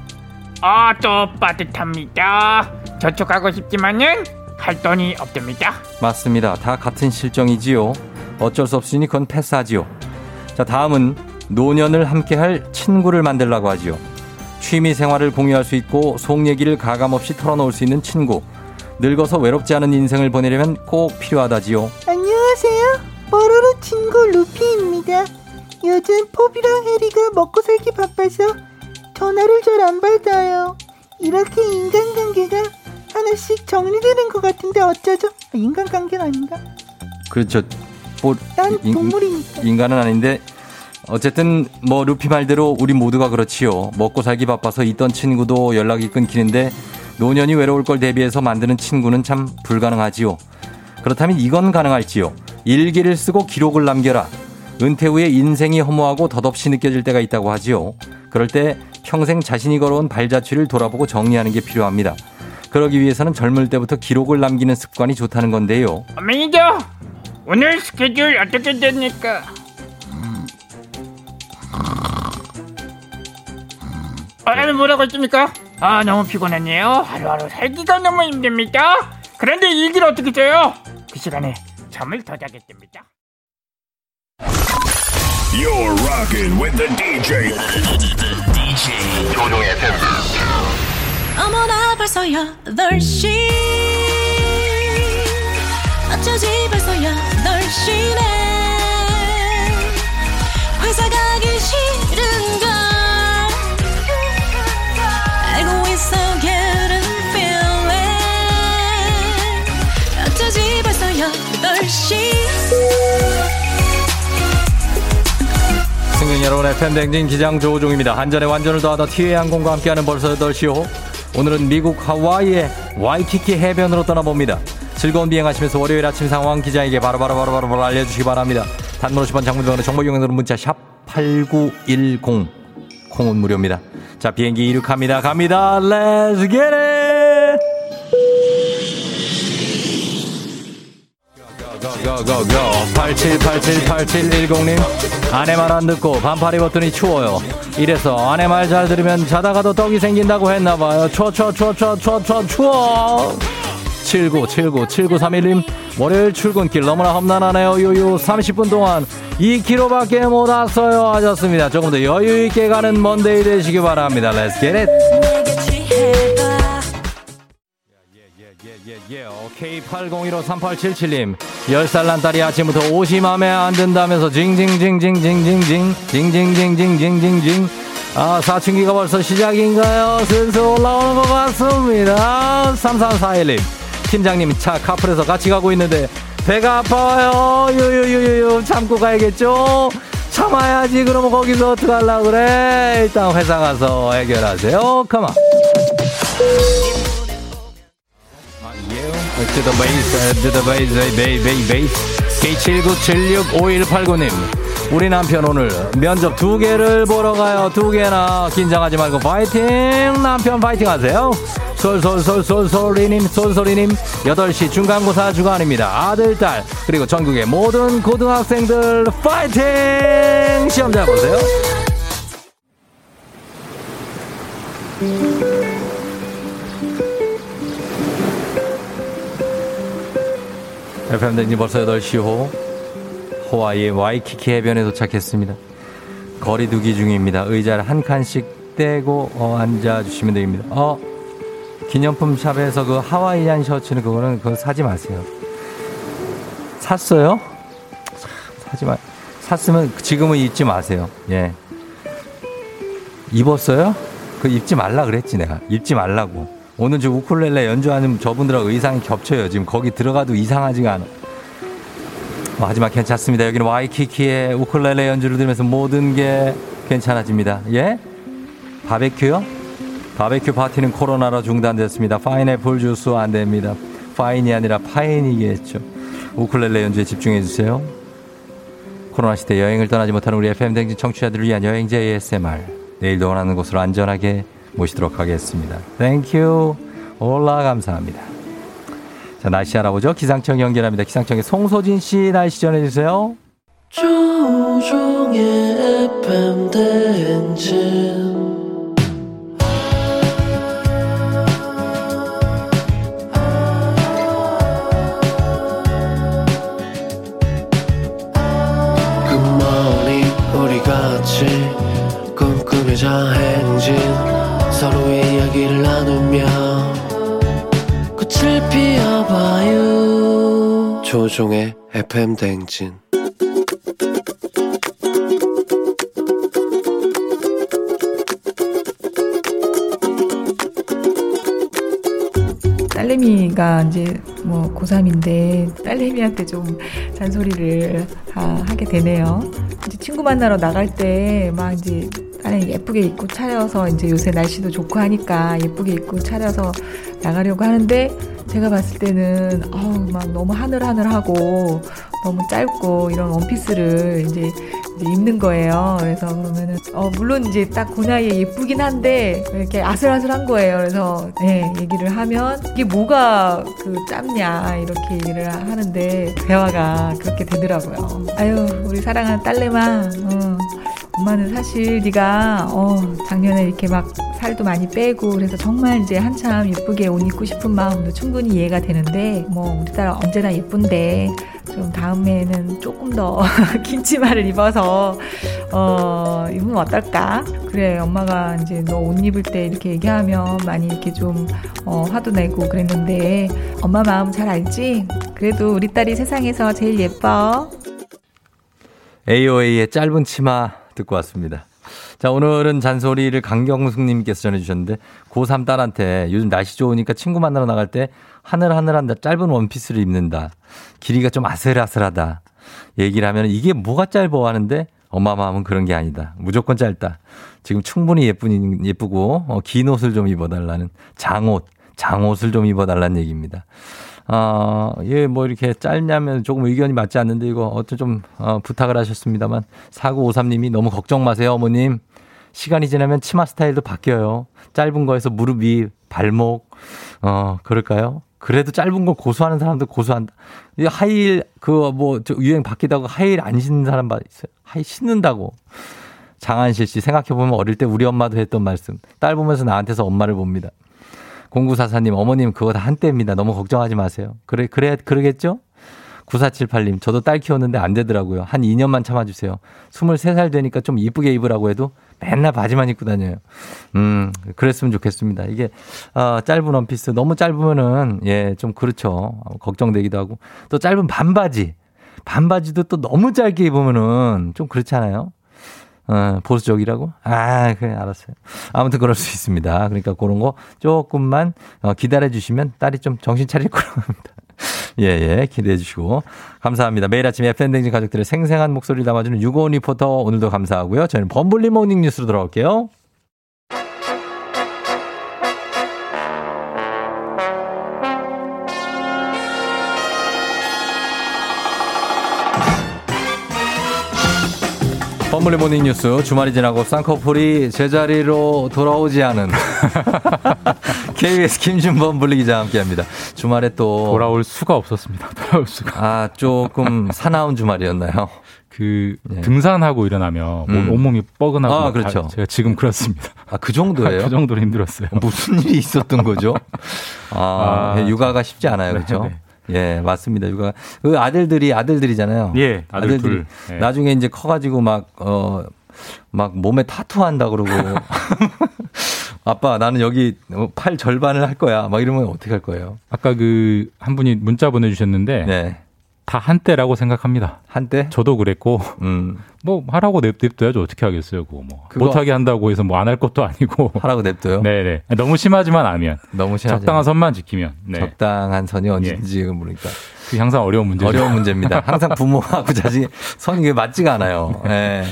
아 또 빠듯합니다 저축하고 싶지만은 할 돈이 없답니다 맞습니다. 다 같은 실정이지요. 어쩔 수 없으니 그건 패스하지요. 자, 다음은 노년을 함께할 친구를 만들라고 하지요. 취미 생활을 공유할 수 있고 속 얘기를 가감 없이 털어놓을 수 있는 친구. 늙어서 외롭지 않은 인생을 보내려면 꼭 필요하다지요. 안녕하세요. 뽀로로 친구 루피입니다. 요즘 포비랑 해리가 먹고 살기 바빠서 전화를 잘 안 받아요. 이렇게 인간관계가 하나씩 정리되는 것 같은데 어쩌죠? 아, 인간관계는 아닌가? 그렇죠. 뭐, 난 인- 동물이니까. 인간은 아닌데 어쨌든 뭐 루피 말대로 우리 모두가 그렇지요. 먹고 살기 바빠서 있던 친구도 연락이 끊기는데 노년이 외로울 걸 대비해서 만드는 친구는 참 불가능하지요. 그렇다면 이건 가능할지요. 일기를 쓰고 기록을 남겨라. 은퇴 후에 인생이 허무하고 덧없이 느껴질 때가 있다고 하지요. 그럴 때 평생 자신이 걸어온 발자취를 돌아보고 정리하는 게 필요합니다. 그러기 위해서는 젊을 때부터 기록을 남기는 습관이 좋다는 건데요. 어, 매니저 오늘 스케줄 어떻게 됩니까? 아, 뭐라고 했습니까? 아 너무 피곤했네요. 하루하루 살기가 너무 힘듭니다. 그런데 일기를 어떻게 써요? 그 시간에 잠을 더 자겠답니다. You're rocking with the DJ. DJ. 어머나 벌써 8시 어쩌지 벌써 8시네 회사 가기 싫은 걸 알고 있어 getting feeling 어쩌지 벌써 8시 승객 여러분의 팬댕진 기장 조우종입니다. 한전의 완전을 더하다 티웨이 항공과 함께하는 벌써 8시 호. 오늘은 미국 하와이의 와이키키 해변으로 떠나봅니다. 즐거운 비행하시면서 월요일 아침 상황 기자에게 바로 바로 바로 바로 알려주시기 바랍니다. 단문 50원 장문병원의 정보용으로 문자 샵 8910. 콩은 무료입니다. 자 비행기 이륙합니다. 갑니다. Let's get it! 고고고고 87878710님 아내 말 안 듣고 반팔 입었더니 추워요 이래서 아내 말 잘 들으면 자다가도 떡이 생긴다고 했나봐요 추워 추워 추워 추워 추워 추워 추워 7979 7931님 월요일 출근길 너무나 험난하네요. 요요 30분 동안 2km밖에 못 왔어요 하셨습니다. 조금 더 여유 있게 가는 먼데이 되시기 바랍니다. Let's get it. 예, K80153877님 10살 난 딸이 아침부터 옷이 맘에 안 든다면서 징징징징징징징 징징징징징징징 아 사춘기가 벌써 시작인가요? 슬슬 올라오는 것 같습니다. 3341님 팀장님 차 카풀에서 같이 가고 있는데 배가 아파요 유유유유 참고 가야겠죠? 참아야지 그러면 거기서 어떡하려고 그래 일단 회사 가서 해결하세요 컴온 To the base, to the base, base, base. K79765189님. 우리 남편 오늘 면접 두 개를 보러 가요. 두 개나 긴장하지 말고 파이팅! 남편 파이팅 하세요. 솔솔솔솔솔리님, 솔솔이님. 8시 중간고사 주간입니다. 아들, 딸, 그리고 전국의 모든 고등학생들 파이팅! 시험 잘 보세요. FM댕지 벌써 8시 호 하와이의 와이키키 해변에 도착했습니다. 거리 두기 중입니다. 의자를 한 칸씩 떼고 어, 앉아주시면 됩니다. 어, 기념품 샵에서 그 하와이안 셔츠는 그거는 그거 사지 마세요. 샀어요? 사지 마. 샀으면 지금은 입지 마세요. 예. 입었어요? 그 입지 말라 그랬지 내가. 입지 말라고. 오늘 저 우쿨렐레 연주하는 저분들하고 의상이 겹쳐요. 지금 거기 들어가도 이상하지가 않아. 뭐, 하지만 괜찮습니다. 여기는 와이키키의 우쿨렐레 연주를 들으면서 모든 게 괜찮아집니다. 예? 바베큐요? 바베큐 파티는 코로나로 중단됐습니다. 파인애플 주스 안 됩니다. 파인이 아니라 파인이겠죠. 우쿨렐레 연주에 집중해 주세요. 코로나 시대 여행을 떠나지 못하는 우리 FM 댕진 청취자들을 위한 여행제 ASMR. 내일도 원하는 곳으로 안전하게 모시도록 하겠습니다. Thank you. Hola 감사합니다. 자, 날씨 알아보죠. 기상청 연결합니다. 기상청의 송소진 씨 날씨 전해주세요. 조종의 FM 대행진 조종의 FM 대행진 딸내미가 이제 뭐 고3인데 딸내미한테 좀 잔소리를 하, 게 되네요. 이제 친구 만나러 나갈 때 막 이제 딸이 예쁘게 입고 차려서 이제 요새 날씨도 좋고 하니까 예쁘게 입고 차려서 나가려고 하는데 제가 봤을 때는 어우 막 너무 하늘하늘하고 너무 짧고 이런 원피스를 이제, 이제 입는 거예요. 그래서 그러면은 어 물론 이제 딱 그 나이에 예쁘긴 한데 이렇게 아슬아슬한 거예요. 그래서 네 얘기를 하면 이게 뭐가 그 짧냐 이렇게 얘기를 하는데 대화가 그렇게 되더라고요. 아유 우리 사랑하는 딸내마. 어. 엄마는 사실 네가 어, 작년에 이렇게 막 살도 많이 빼고 그래서 정말 이제 한참 예쁘게 옷 입고 싶은 마음도 충분히 이해가 되는데 뭐 우리 딸 언제나 예쁜데 좀 다음에는 조금 더 긴 치마를 입어서 어 입으면 어떨까? 그래 엄마가 이제 너 옷 입을 때 이렇게 얘기하면 많이 이렇게 좀 어, 화도 내고 그랬는데 엄마 마음 잘 알지? 그래도 우리 딸이 세상에서 제일 예뻐. AOA의 짧은 치마 듣고 왔습니다. 자, 오늘은 잔소리를 강경숙님께서 전해주셨는데, 고3 딸한테 요즘 날씨 좋으니까 친구 만나러 나갈 때 하늘하늘한 짧은 원피스를 입는다. 길이가 좀 아슬아슬하다. 얘기를 하면 이게 뭐가 짧어 하는데, 엄마 마음은 그런 게 아니다. 무조건 짧다. 지금 충분히 예쁜, 예쁘고, 어, 긴 옷을 좀 입어달라는 장옷, 장옷을 좀 입어달라는 얘기입니다. 어, 예, 뭐 이렇게 짧냐면 조금 의견이 맞지 않는데 이거 어떤 좀 어, 부탁을 하셨습니다만 4953님이 너무 걱정 마세요, 어머님. 시간이 지나면 치마 스타일도 바뀌어요. 짧은 거에서 무릎 위, 발목, 어, 그럴까요? 그래도 짧은 걸 고수하는 사람도 고수한다. 하이힐, 그거 뭐, 유행 바뀌다고 하이힐 안 신는 사람 봐 있어요. 하이힐 신는다고. 장한실 씨 생각해보면 어릴 때 우리 엄마도 했던 말씀. 딸 보면서 나한테서 엄마를 봅니다. 공구사사님, 어머님 그거 다 한때입니다. 너무 걱정하지 마세요. 그래, 그래, 그러겠죠? 9478님, 저도 딸 키웠는데 안 되더라고요. 한 2년만 참아주세요. 23살 되니까 좀 이쁘게 입으라고 해도 맨날 바지만 입고 다녀요. 음, 그랬으면 좋겠습니다. 이게, 어, 짧은 원피스, 너무 짧으면은, 예, 좀 그렇죠. 걱정되기도 하고. 또 짧은 반바지. 반바지도 또 너무 짧게 입으면은 좀 그렇잖아요. 어, 보수적이라고? 아, 그래, 알았어요. 아무튼 그럴 수 있습니다. 그러니까 그런 거 조금만 어, 기다려 주시면 딸이 좀 정신 차릴 거라고 합니다. 예, 예, 기대해 주시고. 감사합니다. 매일 아침 FM댕진 가족들의 생생한 목소리를 담아주는 유고원 리포터 오늘도 감사하고요. 저희는 범블리 모닝 뉴스로 돌아올게요. 범블리 모닝 뉴스 주말이 지나고 쌍꺼풀이 제자리로 돌아오지 않은 KBS 김준범 블리 기자와 함께합니다. 주말에 또 돌아올 수가 없었습니다. 돌아올 수가. 아 조금 사나운 주말이었나요? 그 네. 등산하고 일어나면 음. 온몸이 뻐근하고 아, 그렇죠. 제가 지금 그렇습니다. 아 그 정도예요? 그 정도로 힘들었어요. 무슨 일이 있었던 거죠? 아, 아 육아가 쉽지 않아요, 그렇죠? 네, 네. 예, 맞습니다. 육아. 그 아들들이 아들들이잖아요. 예, 아들 아들들이 둘. 예. 나중에 이제 커가지고 막, 어, 막 몸에 타투 한다 그러고. 아빠 나는 여기 팔 절반을 할 거야. 막 이러면 어떻게 할 거예요? 아까 그 한 분이 문자 보내주셨는데 네. 다 한때라고 생각합니다. 한때? 저도 그랬고, 음. 뭐 하라고 냅둬야죠. 어떻게 하겠어요, 그거 뭐. 못하게 한다고 해서 뭐 안 할 것도 아니고. 하라고 냅둬요? 네네. 너무 심하지만 않으면. 너무 심하지 적당한 선만 지키면. 네. 적당한 선이 언제인지 예. 모르니까. 그 항상 어려운 문제죠. 어려운 문제입니다. 항상 부모하고 자식 선이 맞지가 않아요. 예. 네.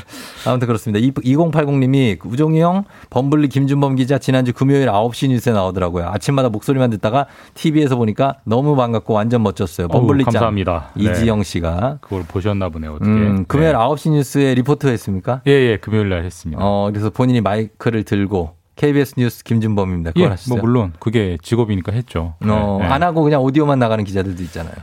아무튼 그렇습니다. 2080님이 우종이 형, 범블리 김준범 기자 지난주 금요일 9시 뉴스에 나오더라고요. 아침마다 목소리만 듣다가 TV에서 보니까 너무 반갑고 완전 멋졌어요. 범블리 짱. 감사합니다. 이지영 씨가. 그걸 보셨나 보네요. 어떻게. 음, 금요일 네. 9시 뉴스에 리포트 했습니까? 예, 예. 금요일 날 했습니다. 어, 그래서 본인이 마이크를 들고 KBS 뉴스 김준범입니다. 그걸 예, 하시죠? 뭐 물론 그게 직업이니까 했죠. 어, 네, 안 하고 그냥 오디오만 나가는 기자들도 있잖아요.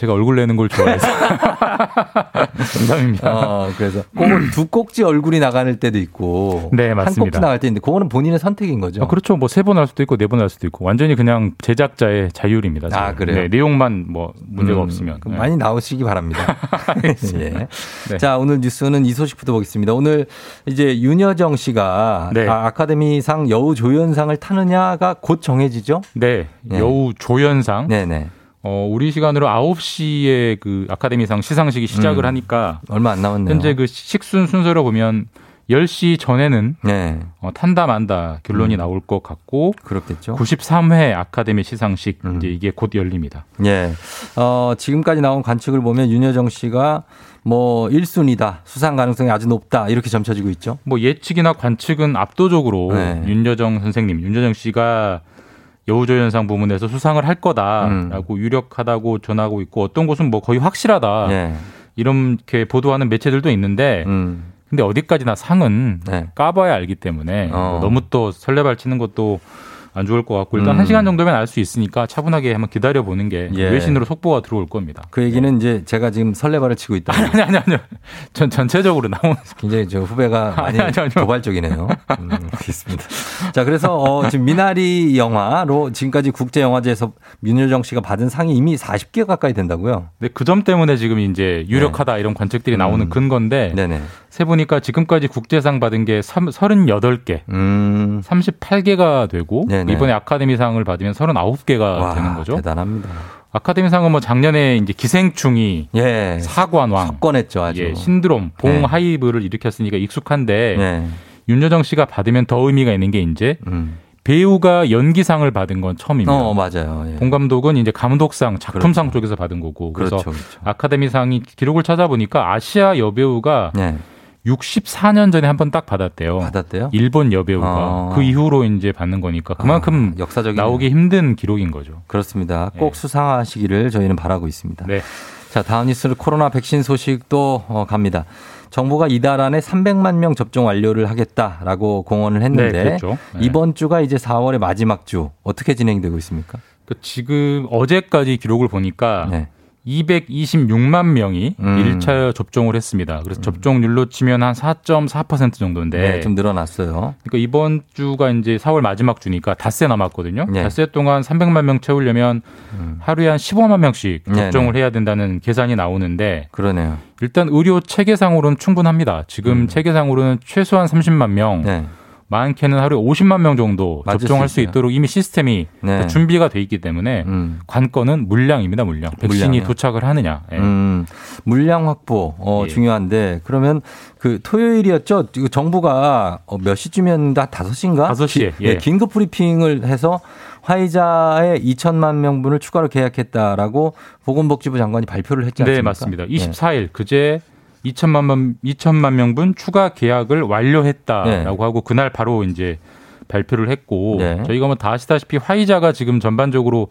제가 얼굴 내는 걸 좋아해서. 농담입니다. 어, 그래서 그건 두 꼭지 얼굴이 나가는 때도 있고. 네, 맞습니다. 한 꼭지 나갈 때 있는데 그거는 본인의 선택인 거죠. 아, 그렇죠. 뭐 세 번 할 수도 있고 네 번 할 수도 있고 완전히 그냥 제작자의 자율입니다. 아, 지금. 그래요? 네, 내용만 뭐 문제가 음, 없으면. 네. 많이 나오시기 바랍니다. 예. 네. 자, 오늘 뉴스는 이 소식부터 보겠습니다. 오늘 이제 윤여정 씨가 네. 아, 카데미상 여우 조연상을 타느냐가 곧 정해지죠? 네. 여우 조연상. 네 네. 어, 우리 시간으로 9시에 그 아카데미상 시상식이 시작을 음. 하니까 얼마 안 남았네요. 현재 그 식순 순서로 보면 10시 전에는 네. 어, 탄다 만다 결론이 음. 나올 것 같고 그렇겠죠. 93회 아카데미 시상식 음. 이제 이게 곧 열립니다. 예. 어, 지금까지 나온 관측을 보면 윤여정 씨가 뭐 1순위다. 수상 가능성이 아주 높다. 이렇게 점쳐지고 있죠. 뭐 예측이나 관측은 압도적으로 네. 윤여정 선생님, 윤여정 씨가 여우조연상 부문에서 수상을 할 거다라고 유력하다고 전하고 있고 어떤 곳은 뭐 거의 확실하다 음. 예. 이렇게 보도하는 매체들도 있는데 음. 근데 어디까지나 상은 네. 까봐야 알기 때문에 어. 뭐 너무 또 설레발 치는 것도 안 좋을 것 같고 일단 음. 한 시간 정도면 알 수 있으니까 차분하게 한번 기다려 보는 게 예. 외신으로 속보가 들어올 겁니다. 그 얘기는 이제 제가 지금 설레발을 치고 있다. 아니 아니 아니요. 전 전체적으로 나온 굉장히 저 후배가 많이 아니, 아니. 도발적이네요. 음, 알겠습니다. 자, 그래서 어, 지금 미나리 영화로 지금까지 국제 영화제에서 윤여정 씨가 받은 상이 이미 40개 가까이 된다고요. 근데 그점 때문에 지금 이제 유력하다 이런 관측들이 나오는 음. 근건데 네네. 세 보니까 지금까지 국제상 받은 게 38개, 음. 38개가 되고 네네. 이번에 아카데미상을 받으면 39개가 와, 되는 거죠. 대단합니다. 아카데미상은 뭐 작년에 이제 기생충이 예. 사관왕, 사건했죠, 아주. 예, 신드롬, 봉 네. 하이브를 일으켰으니까 익숙한데 네. 윤여정 씨가 받으면 더 의미가 있는 게 이제 음. 배우가 연기상을 받은 건 처음입니다. 어, 맞아요. 예. 봉 감독은 이제 감독상, 작품상 쪽에서 받은 거고 그래서 그렇죠, 그렇죠. 아카데미상이 기록을 찾아보니까 아시아 여배우가 네. 64년 전에 한 번 딱 받았대요. 받았대요? 일본 여배우가 어. 그 이후로 이제 받는 거니까 그만큼 아, 역사적인 나오기 힘든 기록인 거죠. 그렇습니다. 꼭 수상하시기를 저희는 바라고 있습니다. 네. 자, 다음 뉴스는 코로나 백신 소식도 어, 갑니다. 정부가 이달 안에 300만 명 접종 완료를 하겠다라고 공언을 했는데 네, 그랬죠. 네. 이번 주가 이제 4월의 마지막 주 어떻게 진행되고 있습니까? 그 지금 어제까지 기록을 보니까 네. 226만 명이 음. 1차 접종을 했습니다. 그래서 접종률로 치면 한 4.4% 정도인데 네, 좀 늘어났어요. 그러니까 이번 주가 이제 4월 마지막 주니까 닷새 남았거든요. 네. 닷새 동안 300만 명 채우려면 하루에 한 15만 명씩 음. 네, 접종을 해야 된다는 계산이 나오는데 그러네요. 일단 의료 체계상으로는 충분합니다. 지금 체계상으로는 최소한 30만 명, 음. 네. 많게는 하루에 50만 명 정도 접종할 수 수. 있도록 이미 시스템이 네. 준비가 돼 있기 때문에 음. 관건은 물량입니다. 물량. 백신이 물량이요? 도착을 하느냐. 예. 음, 물량 확보 어, 예. 중요한데 그러면 그 토요일이었죠. 이거 정부가 어, 몇 시쯤이었는데 5시인가? 5시에, 기, 예. 긴급 브리핑을 해서 화이자의 2천만 명분을 추가로 계약했다라고 보건복지부 장관이 발표를 했지 않습니까? 네, 맞습니다. 24일 그제 2천만 명 2천만 명분 추가 계약을 완료했다라고 하고 그날 바로 이제 발표를 했고 네. 저희가 뭐 다 아시다시피 화이자가 지금 전반적으로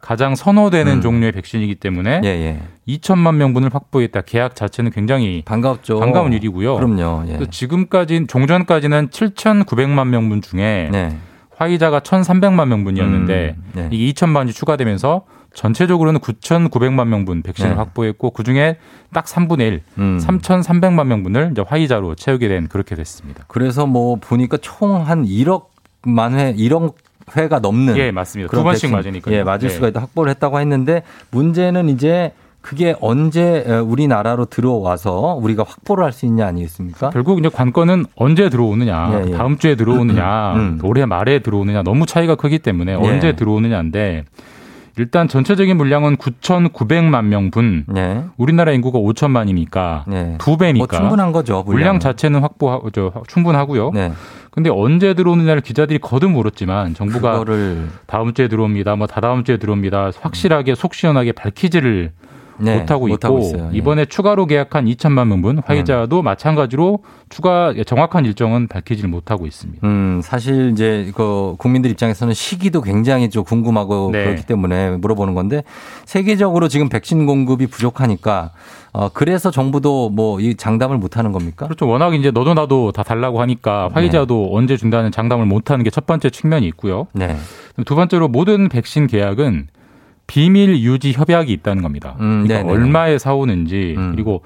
가장 선호되는 음. 종류의 백신이기 때문에 예, 예. 2천만 명분을 확보했다. 계약 자체는 굉장히 반갑죠. 반가운 일이고요. 그럼요. 예. 지금까지 종전까지는 7,900만 명분 중에 네. 화이자가 1,300만 명분이었는데 음, 네. 이게 2천만이 추가되면서 전체적으로는 9,900만 명분 백신을 네. 확보했고 그 중에 딱 3분의 1, 음. 3,300만 명분을 이제 화이자로 채우게 된 그렇게 됐습니다. 그래서 뭐 보니까 총 한 1억 만 회, 1억 회가 넘는 예, 맞습니다. 두 번씩 백신, 맞으니까요. 예, 맞을 네. 수가 있다 확보를 했다고 했는데 문제는 이제 그게 언제 에, 우리나라로 들어와서 우리가 확보를 할 수 있냐 아니겠습니까? 결국 이제 관건은 언제 들어오느냐, 예, 예. 다음 주에 들어오느냐, 음. 올해 말에 들어오느냐 너무 차이가 크기 때문에 예. 언제 들어오느냐인데 일단 전체적인 물량은 9,900만 명분. 네. 우리나라 인구가 5천만이니까 네. 두 배니까 뭐 충분한 거죠. 물량 물량 자체는 확보 저 충분하고요. 네. 근데 언제 들어오느냐를 기자들이 거듭 물었지만 정부가 그거를 다음 주에 들어옵니다. 뭐 다다음 주에 들어옵니다. 확실하게 속 시원하게 밝히지를 네, 못하고 있고 못하고 있어요. 예. 이번에 추가로 계약한 2천만 명분 화이자도 마찬가지로 추가 정확한 일정은 밝히지를 못하고 있습니다. 음, 사실 이제 그 국민들 입장에서는 시기도 굉장히 좀 궁금하고 네. 그렇기 때문에 물어보는 건데 세계적으로 지금 백신 공급이 부족하니까 어 그래서 정부도 뭐 이 장담을 못 하는 겁니까? 그렇죠. 워낙 이제 너도 나도 다 달라고 하니까 화이자도 언제 준다는 장담을 못 하는 게 첫 번째 측면이 있고요. 네. 두 번째로 모든 백신 계약은 비밀 유지 협약이 있다는 겁니다. 음, 그러니까 네네. 얼마에 사오는지 그리고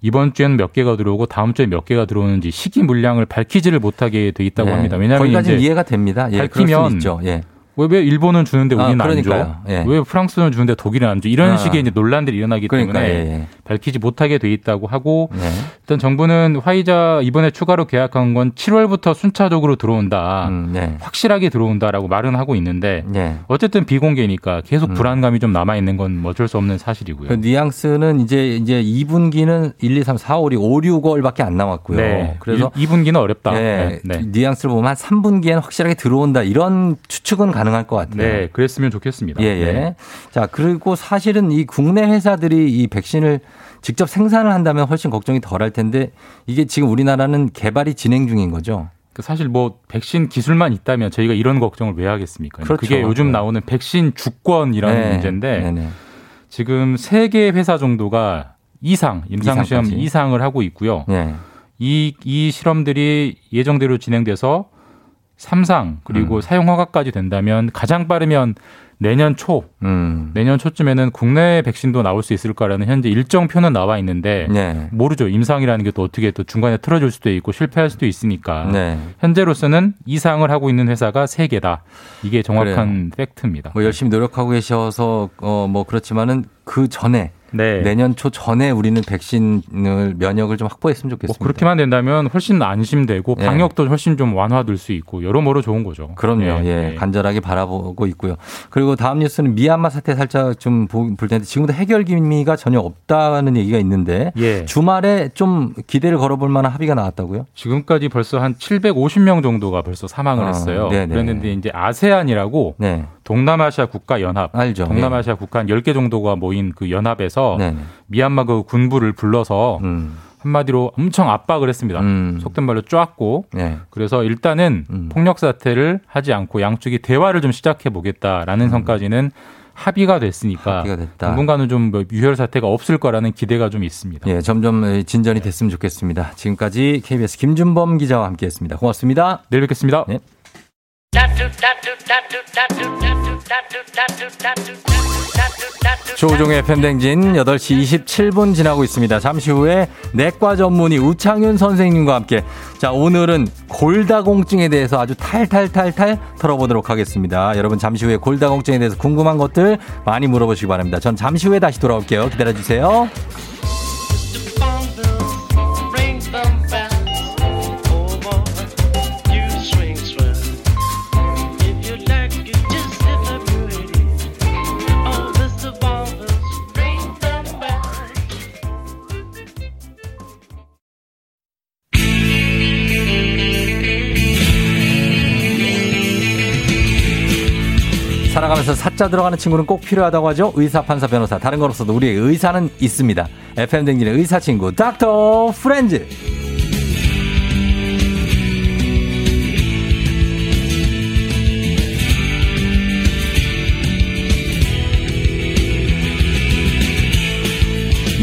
이번 주에는 몇 개가 들어오고 다음 주에 몇 개가 들어오는지 시기 물량을 밝히지를 못하게 돼 있다고 네. 합니다. 왜냐하면 거기까지는 이제 이해가 됩니다. 예, 밝히면. 예. 왜, 왜 일본은 주는데 아, 우리는 안 그러니까요. 줘? 예. 왜 프랑스는 주는데 독일은 안 줘? 이런 아. 식의 이제 논란들이 일어나기 그러니까, 때문에 예, 예. 밝히지 못하게 돼 있다고 하고 네. 일단 정부는 화이자 이번에 추가로 계약한 건 7월부터 순차적으로 들어온다. 음, 네. 확실하게 들어온다라고 말은 하고 있는데 네. 어쨌든 비공개니까 계속 음. 불안감이 좀 남아 있는 건 어쩔 수 없는 사실이고요. 그 뉘앙스는 이제 이제 2분기는 1, 2, 3, 4, 5, 6, 5, 6월밖에 안 남았고요. 네. 그래서 2, 분기는 어렵다. 네, 네. 네. 뉘앙스를 보면 한 3분기에는 확실하게 들어온다 이런 추측은 가 능할 것 같아요. 네, 그랬으면 좋겠습니다. 예, 예. 네. 자, 그리고 사실은 이 국내 회사들이 이 백신을 직접 생산을 한다면 훨씬 걱정이 덜 할 텐데 이게 지금 우리나라는 개발이 진행 중인 거죠. 그 사실 뭐 백신 기술만 있다면 저희가 이런 걱정을 왜 하겠습니까? 그렇죠. 게 요즘 네. 나오는 백신 주권이라는 네. 문제인데 네네. 지금 세 개 회사 정도가 이상 임상 시험 이상까지. 이상을 하고 있고요. 네. 이, 이 실험들이 예정대로 진행돼서 삼상 그리고 음. 사용 허가까지 된다면 가장 빠르면 내년 초 음. 내년 초쯤에는 국내 백신도 나올 수 있을 거라는 현재 일정표는 나와 있는데 네. 모르죠. 임상이라는 게 또 어떻게 또 중간에 틀어질 수도 있고 실패할 수도 있으니까. 네. 현재로서는 이상을 하고 있는 회사가 세 개다 이게 정확한 팩트입니다. 뭐 열심히 노력하고 계셔서 어 뭐 그렇지만은 그 전에 네. 내년 초 전에 우리는 백신을 면역을 좀 확보했으면 뭐 좋겠습니다. 그렇게만 된다면 훨씬 안심되고 예. 방역도 훨씬 좀 완화될 수 있고 여러모로 좋은 거죠. 그럼요. 예, 예, 예. 간절하게 바라보고 있고요. 그리고 다음 뉴스는 미얀마 사태 살짝 좀 볼 텐데 지금도 해결 기미가 전혀 없다는 얘기가 있는데 예. 주말에 좀 기대를 걸어볼 만한 합의가 나왔다고요? 지금까지 벌써 한 750명 정도가 벌써 사망을 아, 했어요. 네네. 그랬는데 이제 아세안이라고 네. 동남아시아 국가 연합, 알죠. 동남아시아 국가 한 10개 정도가 모인 그 연합에서 네. 네. 미얀마 그 군부를 불러서 음. 한마디로 엄청 압박을 했습니다. 음. 속된 말로 쪼았고 네. 그래서 일단은 음. 폭력 사태를 하지 않고 양쪽이 대화를 좀 시작해 보겠다라는 선까지는 합의가 됐으니까 음. 합의가 됐다. 당분간은 좀뭐 유혈 사태가 없을 거라는 기대가 좀 있습니다. 예, 점점 진전이 됐으면 좋겠습니다. 지금까지 KBS 김준범 기자와 함께했습니다. 고맙습니다. 내일 뵙겠습니다. 네. 조종의 팬댕진 8시 27분 지나고 있습니다. 잠시 후에 내과 전문의 우창윤 선생님과 함께 자 오늘은 골다공증에 대해서 아주 탈탈탈탈 털어보도록 하겠습니다. 여러분 잠시 후에 골다공증에 대해서 궁금한 것들 많이 물어보시기 바랍니다. 전 잠시 후에 다시 돌아올게요. 기다려주세요. 살아가면서 사자 들어가는 친구는 꼭 필요하다고 하죠. 의사, 판사, 변호사. 다른 건 없어도 우리의 의사는 있습니다. FM 댕진의 의사 친구, 닥터 프렌즈.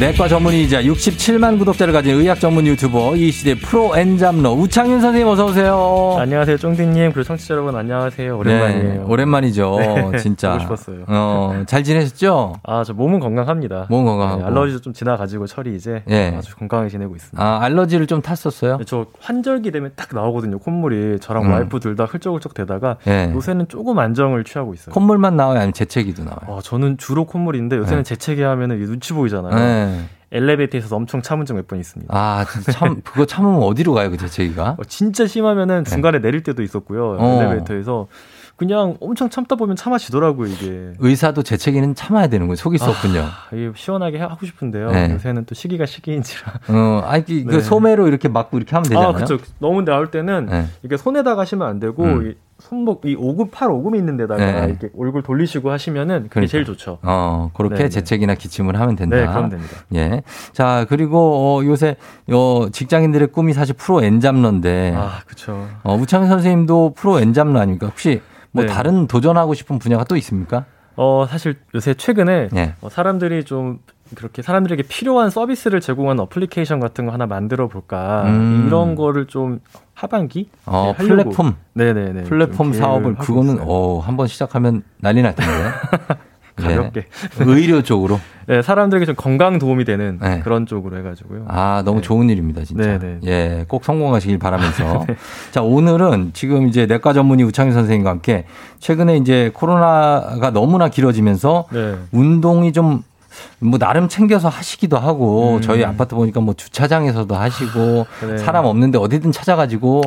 내과 전문의이자 67만 구독자를 가진 의학 전문 유튜버 이 시대 프로 엔잡러 우창윤 선생님 어서 오세요. 안녕하세요, 쫑디님. 그리고 청취자 여러분 안녕하세요. 오랜만이에요. 네, 오랜만이죠. 네, 진짜. 보고 싶었어요. 어, 잘 지내셨죠? 아, 저 몸은 건강합니다. 몸 건강하고. 네, 알러지도 좀 지나가지고 철이 이제 예. 아주 건강하게 지내고 있습니다. 아, 알러지를 좀 탔었어요? 네, 저 환절기 되면 딱 나오거든요. 콧물이 저랑 음. 와이프 둘 다 훌쩍훌쩍 대다가 예. 요새는 조금 안정을 취하고 있어요. 콧물만 나와요? 아니면 재채기도 나와요? 아, 저는 주로 콧물인데 요새는 네. 재채기 하면은 눈치 보이잖아요. 네. 엘리베이터에서 엄청 참은 적 몇 번 있습니다. 아, 참, 그거 참으면 어디로 가요, 그 재채기가? 어, 진짜 심하면은 중간에 내릴 때도 있었고요. 네. 어. 엘리베이터에서 그냥 엄청 참다 보면 참아지더라고요, 이게. 의사도 재채기는 참아야 되는 거예요. 속일 수 없군요. 아, 시원하게 하고 싶은데요. 네. 요새는 또 시기가 시기인지라. 어, 아니, 그, 그 네. 소매로 이렇게 막고 이렇게 하면 되잖아요. 아, 그렇죠. 너무 나올 때는 네. 이게 손에다가 하시면 안 되고 음. 이 손목 이 오금 팔 오금이 있는 데다가 네. 이렇게 얼굴 돌리시고 하시면은 그게 그러니까. 제일 좋죠. 어, 그렇게 네, 네. 재채기나 기침을 하면 된다. 네, 그럼 됩니다. 예. 자, 그리고, 어, 요새, 어, 직장인들의 꿈이 사실 프로 엔잡러인데. 아, 그렇죠. 어, 우창 선생님도 프로 엔잡러 아닙니까? 혹시 뭐 네. 다른 도전하고 싶은 분야가 또 있습니까? 어, 사실 요새 최근에 예. 어, 사람들이 좀 그렇게 사람들에게 필요한 서비스를 제공하는 어플리케이션 같은 거 하나 만들어 볼까 음. 이런 거를 좀 하반기 어, 네. 플랫폼. 네네네 플랫폼 좀 사업을 그거는 있어요. 어, 한번 시작하면 난리 날 텐데. 가볍게 의료 쪽으로. 네, 사람들에게 좀 건강 도움이 되는 그런 쪽으로 해가지고요. 아, 너무 좋은 일입니다, 진짜. 네, 네. 예, 꼭 성공하시길 바라면서. 자, 오늘은 지금 이제 내과 전문의 우창희 선생님과 함께 최근에 이제 코로나가 너무나 길어지면서 네. 운동이 좀 뭐 나름 챙겨서 하시기도 하고 음. 저희 아파트 보니까 뭐 주차장에서도 하시고 그래요. 사람 없는데 어디든 찾아가지고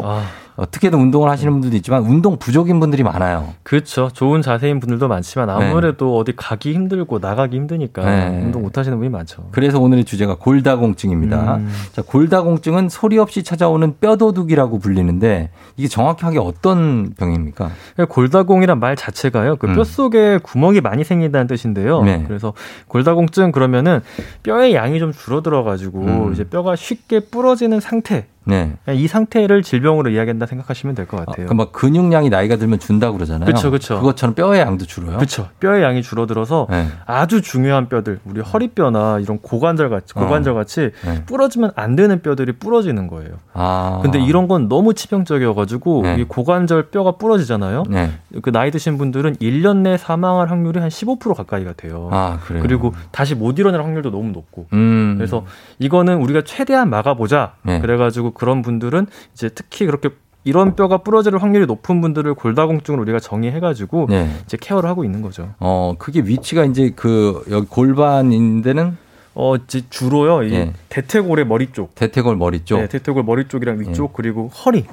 어떻게든 운동을 하시는 분들도 있지만 운동 부족인 분들이 많아요. 그렇죠. 좋은 자세인 분들도 많지만 아무래도 어디 가기 힘들고 나가기 힘드니까 네. 운동 못 하시는 분이 많죠. 그래서 오늘의 주제가 골다공증입니다. 음. 자, 골다공증은 소리 없이 찾아오는 뼈도둑이라고 불리는데 이게 정확하게 어떤 병입니까? 골다공이란 말 자체가요. 그 음. 뼈속에 구멍이 많이 생긴다는 뜻인데요. 네. 그래서 골다공증 그러면은 뼈의 양이 좀 줄어들어 가지고 음. 이제 뼈가 쉽게 부러지는 상태. 네. 이 상태를 질병으로 이야기한다 생각하시면 될 것 같아요. 그막 근육량이 나이가 들면 준다고 그러잖아요. 그쵸, 그쵸. 그것처럼 뼈의 양도 줄어요. 그렇죠. 뼈의 양이 줄어들어서 네. 아주 중요한 뼈들, 우리 허리뼈나 이런 고관절 같이 고관절 같이 네. 부러지면 안 되는 뼈들이 부러지는 거예요. 아. 근데 이런 건 너무 치명적이어가지고 네. 이 고관절 뼈가 부러지잖아요. 네. 그 나이 드신 분들은 1년 내 사망할 확률이 한 15% 가까이가 돼요. 아, 그래요. 그리고 다시 못 일어날 확률도 너무 높고. 음. 그래서 이거는 우리가 최대한 막아보자. 네. 그래가지고 그런 분들은 이제 특히 그렇게 이런 뼈가 부러질 확률이 높은 분들을 골다공증으로 우리가 정의해가지고 네. 이제 케어를 하고 있는 거죠. 어, 그게 위치가 이제 그 여기 골반인데는 어, 이제 주로요. 이 예. 대퇴골의 머리 쪽. 대퇴골 머리 쪽, 네, 대퇴골 머리 쪽이랑 위쪽 그리고 허리.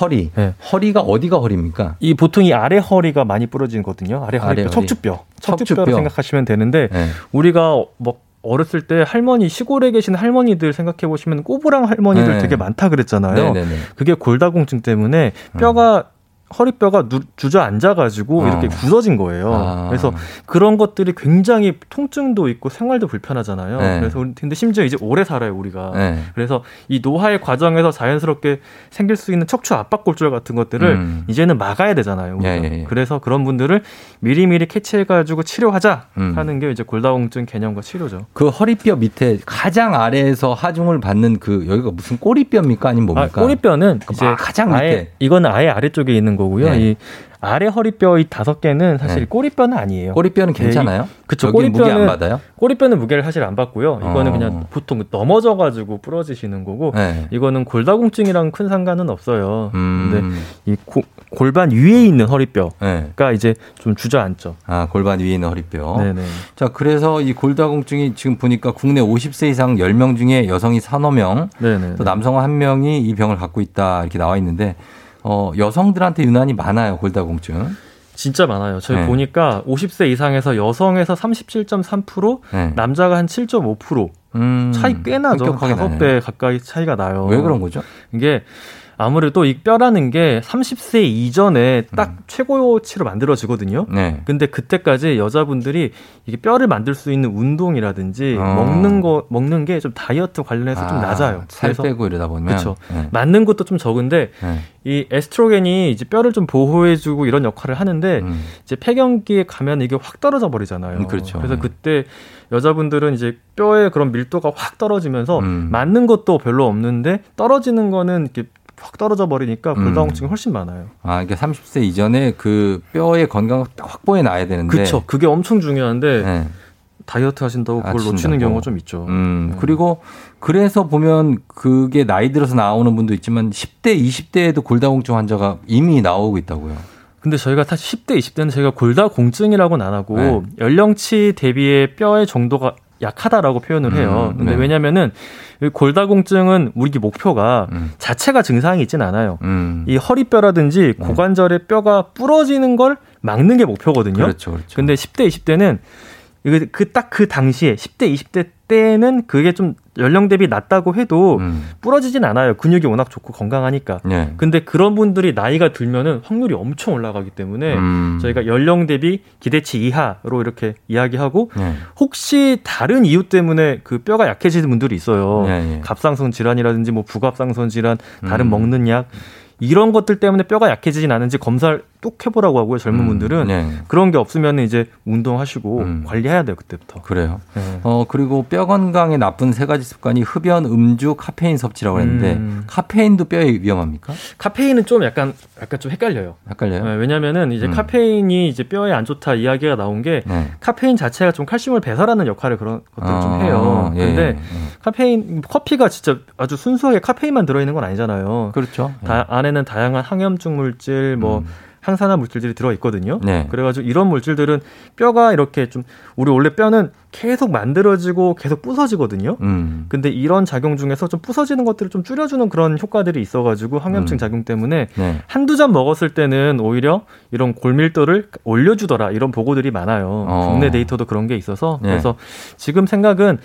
허리. 네. 허리가 어디가 허리입니까? 이 보통 이 아래 허리가 많이 부러지거든요. 아래 아래 허리. 척추뼈. 척추뼈. 척추뼈로 생각하시면 되는데 네. 우리가 뭐 어렸을 때 할머니 시골에 계신 할머니들 생각해 보시면 꼬부랑 할머니들 네. 되게 많다 그랬잖아요. 네네네. 음. 그게 골다공증 때문에 뼈가 허리뼈가 누- 주저앉아가지고 어. 이렇게 굳어진 거예요. 아. 그래서 그런 것들이 굉장히 통증도 있고 생활도 불편하잖아요. 네. 그래서 근데 심지어 이제 오래 살아요 우리가. 네. 그래서 이 노화의 과정에서 자연스럽게 생길 수 있는 척추 압박골절 같은 것들을 음. 이제는 막아야 되잖아요. 우리가. 예, 예, 예. 그래서 그런 분들을 미리미리 캐치해가지고 치료하자 음. 하는 게 이제 골다공증 개념과 치료죠. 그 허리뼈 밑에 가장 아래에서 하중을 받는 그 여기가 무슨 꼬리뼈입니까? 아니면 아, 뭡니까? 꼬리뼈는 그 이제 가장 아예 밑에. 이거는 아예 아래쪽에 있는 거 고요. 네. 이 아래 허리뼈 이 다섯 개는 사실 네. 꼬리뼈는 아니에요. 꼬리뼈는 괜찮아요? 그쵸. 여기 무게 안 꼬리뼈는- 받아요? 꼬리뼈는 무게를 사실 안 받고요. 이거는 어. 그냥 보통 넘어져 가지고 부러지시는 거고 네. 이거는 골다공증이랑 큰 상관은 없어요. 음. 근데 이 고- 골반 위에 있는 허리뼈가 네. 이제 좀 주저앉죠. 아, 골반 위에 있는 허리뼈. 네네. 자, 그래서 이 골다공증이 지금 보니까 국내 50세 이상 10명 중에 여성이 3명, 네네. 또 남성 한 명이 이 병을 갖고 있다 이렇게 나와 있는데 어, 여성들한테 유난히 많아요, 골다공증. 진짜 많아요. 저희 네. 보니까 50세 이상에서 여성에서 37.3%, 네. 남자가 한 7.5% 음, 차이 꽤 나죠. 엄격하게 다섯 나네요. 배 가까이 차이가 나요. 왜 그런 거죠? 이게 아무래도 이 뼈라는 게 30세 이전에 딱 최고치로 만들어지거든요. 음. 네. 근데 그때까지 여자분들이 이게 뼈를 만들 수 있는 운동이라든지 어. 먹는 거 먹는 게 좀 다이어트 관련해서 좀 아, 낮아요. 살 빼고 이러다 보면. 그렇죠. 네. 맞는 것도 좀 적은데 네. 이 에스트로겐이 이제 뼈를 좀 보호해주고 이런 역할을 하는데 음. 이제 폐경기에 가면 이게 확 떨어져 버리잖아요. 음, 그렇죠. 래서 네. 그때 여자분들은 이제 뼈의 그런 밀도가 확 떨어지면서 음. 맞는 것도 별로 없는데 떨어지는 거는 이렇게 확 떨어져 버리니까 음. 골다공증이 훨씬 많아요. 아, 그러니까 30세 이전에 그 뼈의 건강을 딱 확보해 놔야 되는데. 그렇죠. 그게 엄청 중요한데 네. 다이어트 하신다고 그걸 하신다고. 놓치는 경우가 좀 있죠. 음, 그리고 그래서 보면 그게 나이 들어서 나오는 분도 있지만 10대, 20대에도 골다공증 환자가 이미 나오고 있다고요. 근데 저희가 사실 10대, 20대는 저희가 골다공증이라고는 안 하고 네. 연령치 대비의 뼈의 정도가 약하다라고 표현을 해요. 음, 근데 네. 왜냐면은 이 골다공증은 우리 목표가 음. 자체가 증상이 있진 않아요. 음. 이 허리뼈라든지 고관절의 뼈가 부러지는 걸 막는 게 목표거든요. 그렇죠, 그렇죠. 근데 10대, 20대는 이게 그딱그 당시에 10대, 20대 때는 그게 좀 연령 대비 낮다고 해도 음. 부러지진 않아요. 근육이 워낙 좋고 건강하니까. 네. 근데 그런 분들이 나이가 들면은 확률이 엄청 올라가기 때문에 음. 저희가 연령 대비 기대치 이하로 이렇게 이야기하고 네. 혹시 다른 이유 때문에 그 뼈가 약해지는 분들이 있어요. 네, 네. 갑상선 질환이라든지 뭐 부갑상선 질환, 다른 음. 먹는 약 이런 것들 때문에 뼈가 약해지진 않은지 검사를 뚝 해보라고 하고요. 젊은 분들은 네. 그런 게 없으면 이제 운동하시고 관리해야 돼요 그때부터. 그래요. 네. 어, 그리고 뼈 건강에 나쁜 세 가지 습관이 흡연, 음주, 카페인 섭취라고 했는데 음. 카페인도 뼈에 위험합니까? 카페인은 좀 약간 약간 좀 헷갈려요. 헷갈려요? 네, 왜냐면은 이제 음. 카페인이 이제 뼈에 안 좋다 이야기가 나온 게 네. 카페인 자체가 좀 칼슘을 배설하는 역할을 그런 것들을 좀 아, 해요. 예, 근데 예. 카페인 커피가 진짜 아주 순수하게 카페인만 들어있는 건 아니잖아요. 그렇죠. 다, 안에는 다양한 항염증 물질 뭐 항산화 물질들이 들어 있거든요. 음. 네. 그래가지고 이런 물질들은 뼈가 이렇게 좀 우리 원래 뼈는 계속 만들어지고 계속 부서지거든요. 음. 근데 이런 작용 중에서 좀 부서지는 것들을 좀 줄여주는 그런 효과들이 있어가지고 항염증 음. 작용 때문에 네. 한두 잔 먹었을 때는 오히려 이런 골밀도를 올려주더라 이런 보고들이 많아요. 어. 국내 데이터도 그런 게 있어서 네. 그래서 지금 생각은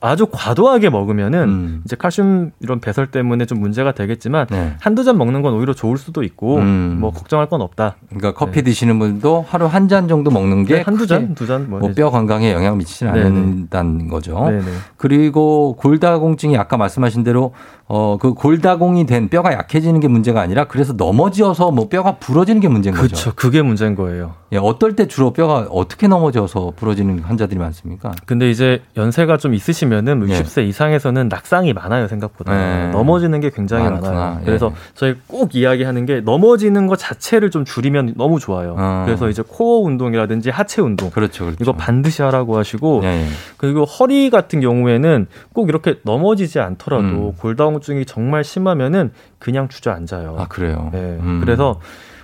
아주 과도하게 먹으면은 음. 이제 칼슘 이런 배설 때문에 좀 문제가 되겠지만 네. 한두 잔 먹는 건 오히려 좋을 수도 있고 음. 뭐 걱정할 건 없다. 그러니까 커피 드시는 분도 하루 한 잔 정도 먹는 게 네, 한두 잔, 두 잔, 뭐, 뭐뼈 건강에 영향을 미치지는 네네. 않는다는 거죠. 네네. 그리고 골다공증이 아까 말씀하신 대로 어 그 골다공이 된 뼈가 약해지는 게 문제가 아니라 그래서 넘어져서 뭐 뼈가 부러지는 게 문제인 거죠. 그렇죠. 그게 문제인 거예요. 예, 어떨 때 주로 뼈가 어떻게 넘어져서 부러지는 환자들이 많습니까? 근데 이제 연세가 좀 있으 시면은 예. 60세 이상에서는 낙상이 많아요 생각보다 네. 넘어지는 게 굉장히 많구나. 많아요. 예. 그래서 저희 꼭 이야기하는 게 넘어지는 것 자체를 좀 줄이면 너무 좋아요. 어. 그래서 이제 코어 운동이라든지 하체 운동 그렇죠, 그렇죠. 이거 반드시 하라고 하시고 예, 예. 그리고 허리 같은 경우에는 꼭 이렇게 넘어지지 않더라도 음. 골다공증이 정말 심하면은 그냥 주저앉아요. 아 그래요. 네. 음. 그래서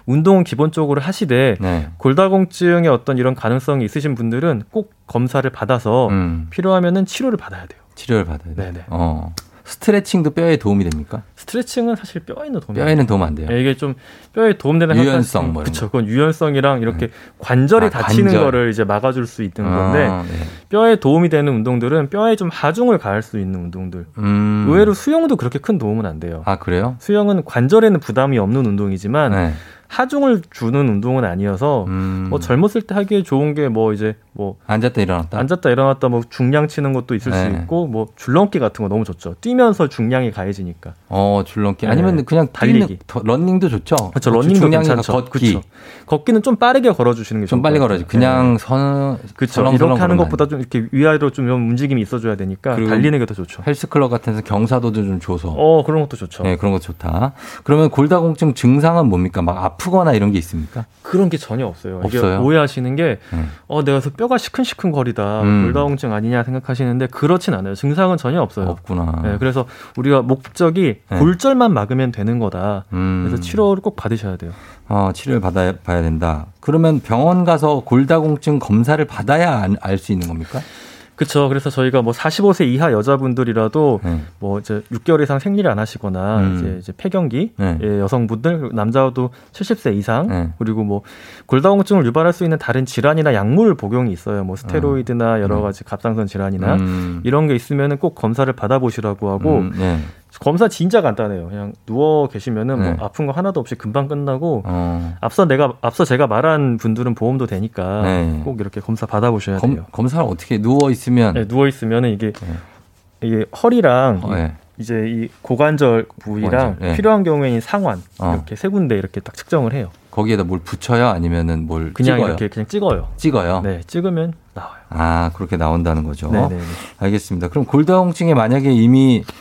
운동은 기본적으로 하시되 네. 골다공증의 어떤 이런 가능성이 있으신 분들은 꼭 검사를 받아서 음. 필요하면은 치료를 받아야 돼요. 치료를 받아야 돼요. 네네. 어. 스트레칭도 뼈에 도움이 됩니까? 스트레칭은 사실 뼈에는 도움이 뼈에는 도움 안 돼요. 네, 이게 좀 뼈에 도움되는 유연성 뭐 그렇죠. 그건 유연성이랑 이렇게 관절이 아, 다치는 관절. 거를 이제 막아줄 수 있는 아, 건데 네. 뼈에 도움이 되는 운동들은 뼈에 좀 하중을 가할 수 있는 운동들. 음. 의외로 수영도 그렇게 큰 도움은 안 돼요. 아 그래요? 수영은 관절에는 부담이 없는 운동이지만 네. 하중을 주는 운동은 아니어서 음. 뭐 젊었을 때 하기에 좋은 게 뭐 이제 뭐 앉았다 일어났다. 앉았다 일어났다 뭐 중량 치는 것도 있을 수 네. 있고 뭐 줄넘기 같은 거 너무 좋죠. 뛰면서 중량이 가해지니까. 어 줄넘기 네. 아니면 그냥 달리기. 더, 런닝도 좋죠. 그렇죠. 런닝도 중량이 괜찮죠. 걷기 그렇죠. 걷기는 좀 빠르게 걸어주시는 게 좀 빨리 것 걸어야지. 그냥 네. 선 그렇죠. 이렇게 하는 것보다 좀 이렇게 위아래로 좀 움직임이 있어줘야 되니까 달리는 게 더 좋죠. 헬스클럽 같은 데서 경사도도 좀 줘서. 어 그런 것도 좋죠. 네, 그런 거 좋다. 그러면 골다공증 증상은 뭡니까? 막 아프거나 이런 게 있습니까? 그런 게 전혀 없어요. 없어요? 오해하시는 게, 네. 어, 내가 그래서 뼈가 시큰시큰 거리다, 음. 골다공증 아니냐 생각하시는데, 그렇진 않아요. 증상은 전혀 없어요. 없구나. 네, 그래서 우리가 목적이 네. 골절만 막으면 되는 거다. 음. 그래서 치료를 꼭 받으셔야 돼요. 어, 치료를 받아야 봐야 된다. 그러면 병원 가서 골다공증 검사를 받아야 알 수 있는 겁니까? 그렇죠. 그래서 저희가 뭐 45세 이하 여자분들이라도 네. 뭐 이제 6개월 이상 생리를 안 하시거나 음. 이제, 이제 폐경기 네. 예, 여성분들 남자도 70세 이상 네. 그리고 뭐 골다공증을 유발할 수 있는 다른 질환이나 약물 복용이 있어요. 뭐 스테로이드나 여러 가지 갑상선 질환이나 아. 음. 이런 게 있으면은 꼭 검사를 받아보시라고 하고 음, 네. 검사 진짜 간단해요. 그냥 누워 계시면은 네. 뭐 아픈 거 하나도 없이 금방 끝나고 어. 앞서 내가 앞서 제가 말한 분들은 보험도 되니까 네. 꼭 이렇게 검사 받아보셔야 검, 돼요. 검사를 어떻게 누워 있으면 네, 누워 있으면은 이게 이게 허리랑 어, 네. 이제 이 고관절 부위랑 고관절, 네. 필요한 경우에는 상완 어. 이렇게 세 군데 이렇게 딱 측정을 해요. 거기에다 뭘 붙여요? 아니면은 뭘 그냥 찍어요? 이렇게 그냥 찍어요. 찍어요. 네, 찍으면 나와요. 아 그렇게 나온다는 거죠. 네, 네, 네. 알겠습니다. 그럼 골다공증에 만약에 이미 다-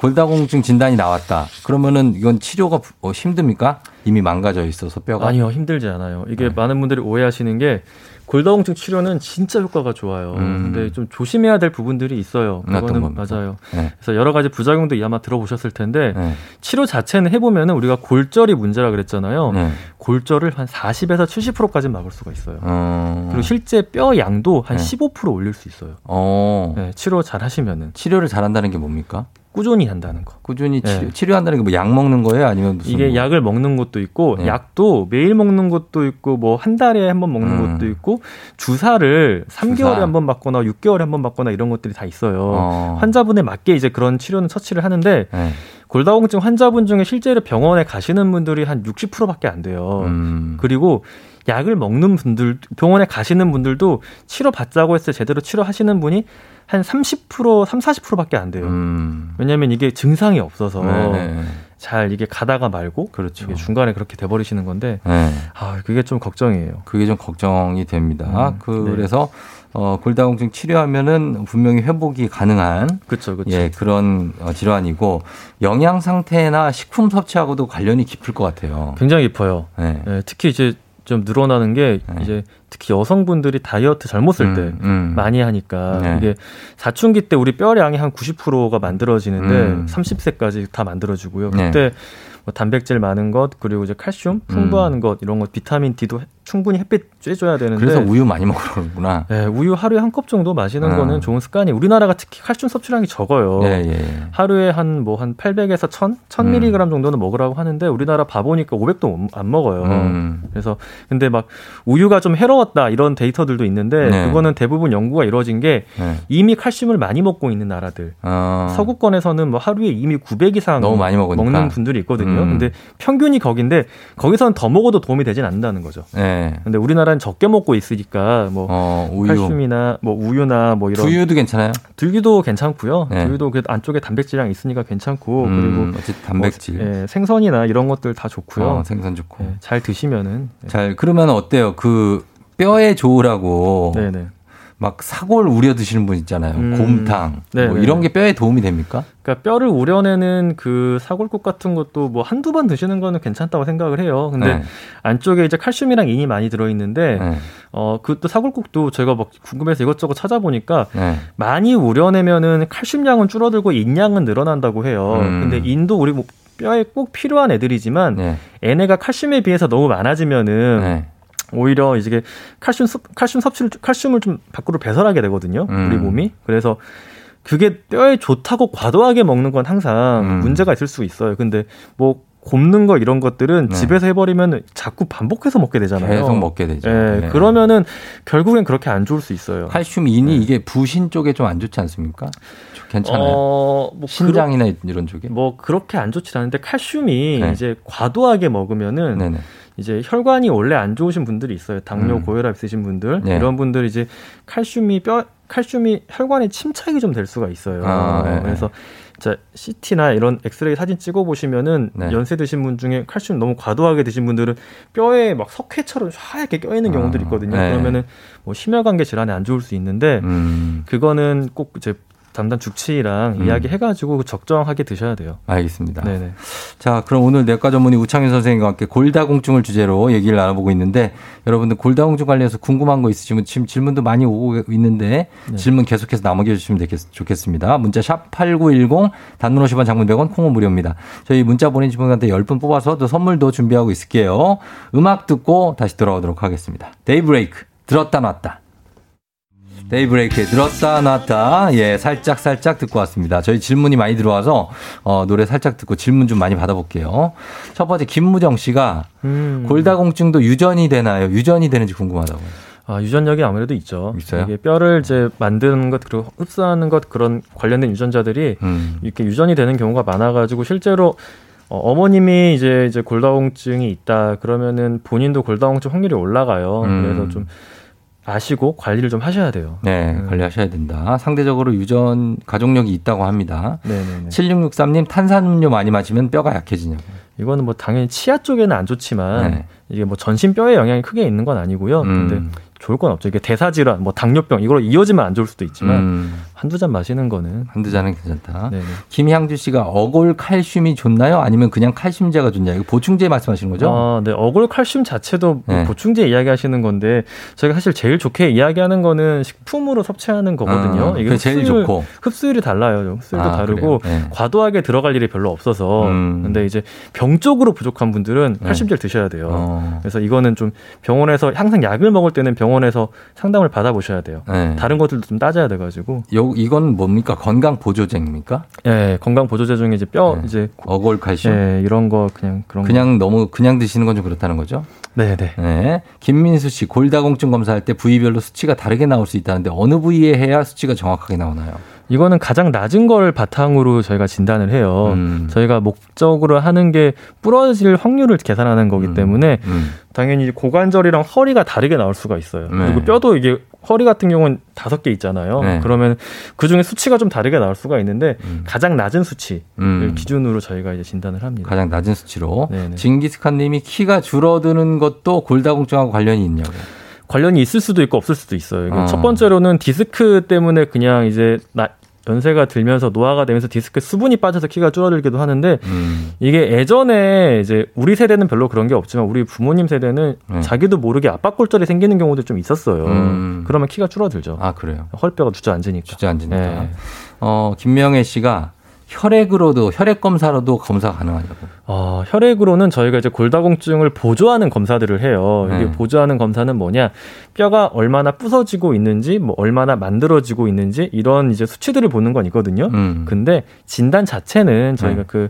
골다공증 진단이 나왔다. 그러면은 이건 치료가 부- 어, 힘듭니까? 이미 망가져 있어서 뼈가 아니요, 힘들지 않아요. 이게 네. 많은 분들이 오해하시는 게 골다공증 치료는 진짜 효과가 좋아요. 음. 근데 좀 조심해야 될 부분들이 있어요. 어떤 그거는? 맞아요. 네. 그래서 여러 가지 부작용도 아마 들어보셨을 텐데 네. 치료 자체는 해보면은 우리가 골절이 문제라 그랬잖아요. 네. 골절을 한 40에서 70%까지 막을 수가 있어요. 어. 그리고 실제 뼈 양도 한 네. 15% 올릴 수 있어요. 어. 네, 치료 잘 하시면은 치료를 잘한다는 게 뭡니까? 꾸준히 한다는 거. 꾸준히 치료, 네. 치료한다는 게 뭐 약 먹는 거예요? 아니면 무슨 이게 뭐- 약을 먹는 것도 있고 네. 약도 매일 먹는 것도 있고 뭐 한 달에 한 번 먹는 음. 것도 있고 주사를 3개월에 주사. 한번 받거나 6개월에 한번 받거나 이런 것들이 다 있어요. 어. 환자분에 맞게 이제 그런 치료는 처치를 하는데 네. 골다공증 환자분 중에 실제로 병원에 가시는 분들이 한 60%밖에 안 돼요. 음. 그리고 약을 먹는 분들 병원에 가시는 분들도 치료 받자고 했을 때 제대로 치료하시는 분이 한 30% 3, 40%밖에 안 돼요. 음. 왜냐하면 이게 증상이 없어서 네, 네. 잘 이게 가다가 말고 그렇죠. 이게 중간에 그렇게 돼버리시는 건데 네. 아 그게 좀 걱정이에요. 그게 좀 걱정이 됩니다. 음, 그래서 어, 골다공증 치료하면은 분명히 회복이 가능한 그렇죠, 그렇죠. 예, 그런 어, 질환이고 영양 상태나 식품 섭취하고도 관련이 깊을 것 같아요. 굉장히 깊어요. 네. 예, 특히 이제 좀 늘어나는 게 이제 특히 여성분들이 다이어트 젊었을 때 음. 많이 하니까 네. 이게 사춘기 때 우리 뼈량이 한 90%가 만들어지는데 음. 30세까지 다 만들어지고요. 네. 그때 뭐 단백질 많은 것 그리고 이제 칼슘 풍부한 음. 것 이런 것 비타민 D도 충분히 햇빛 쬐줘야 되는데 그래서 우유 많이 먹으라구나. 네, 우유 하루에 한 컵 정도 마시는 음. 거는 좋은 습관이 우리나라가 특히 칼슘 섭취량이 적어요. 예, 예. 하루에 한 뭐한 800에서 1000, 1000mg 정도는 먹으라고 하는데 우리나라 바보니까 500도 안 먹어요. 음. 그래서 근데 막 우유가 좀 해로웠다 이런 데이터들도 있는데 네. 그거는 대부분 연구가 이루어진 게 네. 이미 칼슘을 많이 먹고 있는 나라들. 어, 서구권에서는 뭐 하루에 이미 900 이상 너무 많이 먹으니까. 먹는 분들이 있거든요. 음. 근데 평균이 거긴데 거기서는 더 먹어도 도움이 되진 않는다는 거죠. 예. 근데 우리나라는 적게 먹고 있으니까 뭐 어, 우유. 칼슘이나 뭐 우유나 뭐 이런 두유도 괜찮아요? 두유도 괜찮고요. 네. 두유도 그 안쪽에 단백질량 있으니까 괜찮고 음, 그리고 어쨌든 단백질. 뭐, 예, 생선이나 이런 것들 다 좋고요. 어, 생선 좋고. 예, 잘 드시면은 잘 그러면 어때요? 그 뼈에 좋으라고 네네. 막 사골 우려 드시는 분 있잖아요. 음. 곰탕. 뭐 네네. 이런 게 뼈에 도움이 됩니까? 그러니까 뼈를 우려내는 그 사골국 같은 것도 뭐 한두 번 드시는 거는 괜찮다고 생각을 해요. 근데 네. 안쪽에 이제 칼슘이랑 인이 많이 들어 있는데 네. 어 그것도 사골국도 제가 막 궁금해서 이것저것 찾아보니까 네. 많이 우려내면은 칼슘량은 줄어들고 인량은 늘어난다고 해요. 음. 근데 인도 우리 뭐 뼈에 꼭 필요한 애들이지만 네. 얘네가 칼슘에 비해서 너무 많아지면은 네. 오히려 이게 칼슘 섭- 칼슘 섭취를 칼슘을 좀 밖으로 배설하게 되거든요. 음. 우리 몸이. 그래서 그게 뼈에 좋다고 과도하게 먹는 건 항상 음. 문제가 있을 수 있어요. 근데 뭐 굽는 거 이런 것들은 네. 집에서 해버리면 자꾸 반복해서 먹게 되잖아요. 계속 먹게 되죠. 예, 네. 그러면은 결국엔 그렇게 안 좋을 수 있어요. 칼슘 인이 이게 부신 쪽에 좀 안 좋지 않습니까? 좀 괜찮아요. 어, 뭐 신장이나 이런 쪽에. 뭐 그렇게 안 좋지 않은데 칼슘이 네. 이제 과도하게 먹으면은 네네. 이제 혈관이 원래 안 좋으신 분들이 있어요. 당뇨, 음. 고혈압 있으신 분들 네. 이런 분들 이제 칼슘이 뼈 칼슘이 혈관에 침착이 좀 될 수가 있어요. 아, 네. 그래서 자 CT나 이런 엑스레이 사진 찍어 보시면은 네. 연세 드신 분 중에 칼슘 너무 과도하게 드신 분들은 뼈에 막 석회처럼 하얗게 껴 있는 경우들이 있거든요. 네. 그러면은 뭐 심혈관계 질환에 안 좋을 수 있는데 음, 그거는 꼭 이제 담당 주치의랑 음. 이야기해가지고 적정하게 드셔야 돼요. 알겠습니다. 네네. 자, 그럼 오늘 내과 전문의 우창윤 선생님과 함께 골다공증을 주제로 얘기를 나눠보고 있는데 여러분들 골다공증 관련해서 궁금한 거 있으시면 지금 질문도 많이 오고 있는데 네. 질문 계속해서 남겨주시면 되겠, 좋겠습니다. 문자 샵 8910 단문 50원 장문 100원 콩은 무료입니다. 저희 문자 보내주신 분한테 10분 뽑아서 또 선물도 준비하고 있을게요. 음악 듣고 다시 돌아오도록 하겠습니다. 데이브레이크 들었다 놨다. 데이브레이크에 들었다 놨다. 예, 살짝 살짝 듣고 왔습니다. 저희 질문이 많이 들어와서 어, 노래 살짝 듣고 질문 좀 많이 받아볼게요. 첫 번째 김무정 씨가 음. 골다공증도 유전이 되나요? 유전이 되는지 궁금하다고요. 아, 유전력이 아무래도 있죠. 있어요? 이게 뼈를 이제 만드는 것 그리고 흡수하는 것 그런 관련된 유전자들이 음. 이렇게 유전이 되는 경우가 많아가지고 실제로 어, 어머님이 이제 이제 골다공증이 있다 그러면은 본인도 골다공증 확률이 올라가요. 음. 그래서 좀 아시고 관리를 좀 하셔야 돼요. 네, 관리하셔야 된다. 상대적으로 유전 가족력이 있다고 합니다. 네네네. 7663님 탄산음료 많이 마시면 뼈가 약해지냐고. 이거는 뭐 당연히 치아 쪽에는 안 좋지만 네. 이게 뭐 전신 뼈에 영향이 크게 있는 건 아니고요. 음. 근데 좋을 건 없죠. 이게 대사질환, 뭐 당뇨병 이걸로 이어지면 안 좋을 수도 있지만 음, 한두 잔 마시는 거는 한두 잔은 괜찮다. 네네. 김향주 씨가 어골 칼슘이 좋나요? 아니면 그냥 칼슘제가 좋냐? 이거 보충제 말씀하시는 거죠? 아, 네. 어골 칼슘 자체도 뭐 네. 보충제 이야기하시는 건데 저희가 사실 제일 좋게 이야기하는 거는 식품으로 섭취하는 거거든요. 아, 그게 제일 좋고. 흡수율이 달라요. 흡수율도 아, 다르고? 네. 과도하게 들어갈 일이 별로 없어서 음. 근데 이제 병적으로 부족한 분들은 네. 칼슘제를 드셔야 돼요. 어. 그래서 이거는 좀 병원에서 항상 약을 먹을 때는 병원에서 상담을 받아보셔야 돼요. 네. 다른 것들도 좀 따져야 돼가지고. 요, 이건 뭡니까? 건강 보조제입니까? 예, 건강 보조제 중에 이제 뼈 네. 이제 어골 칼슘. 예, 이런 거 그냥 그런 거. 그냥 너무 그냥 드시는 건 좀 그렇다는 거죠? 네, 네. 네. 김민수 씨, 골다공증 검사할 때 부위별로 수치가 다르게 나올 수 있다는데 어느 부위에 해야 수치가 정확하게 나오나요? 이거는 가장 낮은 걸 바탕으로 저희가 진단을 해요. 음. 저희가 목적으로 하는 게 부러질 확률을 계산하는 거기 때문에 음. 당연히 고관절이랑 허리가 다르게 나올 수가 있어요. 네. 그리고 뼈도 이게 허리 같은 경우는 다섯 개 있잖아요. 네. 그러면 그 중에 수치가 좀 다르게 나올 수가 있는데 가장 낮은 수치를 음. 기준으로 저희가 이제 진단을 합니다. 가장 낮은 수치로. 네네. 징기스칸님이 키가 줄어드는 것도 골다공증하고 관련이 있냐고. 관련이 있을 수도 있고 없을 수도 있어요. 어. 첫 번째로는 디스크 때문에 그냥 이제 나, 연세가 들면서 노화가 되면서 디스크 수분이 빠져서 키가 줄어들기도 하는데 음. 이게 예전에 이제 우리 세대는 별로 그런 게 없지만 우리 부모님 세대는 자기도 모르게 압박골절이 생기는 경우도 좀 있었어요. 네. 음. 그러면 키가 줄어들죠. 아 그래요. 허리뼈가 주저앉으니까. 주저앉으니까. 네. 어 김명애 씨가 혈액으로도 혈액 검사로도 검사 가능하냐고. 어, 혈액으로는 저희가 이제 골다공증을 보조하는 검사들을 해요. 이게 네. 보조하는 검사는 뭐냐? 뼈가 얼마나 부서지고 있는지, 뭐 얼마나 만들어지고 있는지 이런 이제 수치들을 보는 건 있거든요. 음. 근데 진단 자체는 저희가 네.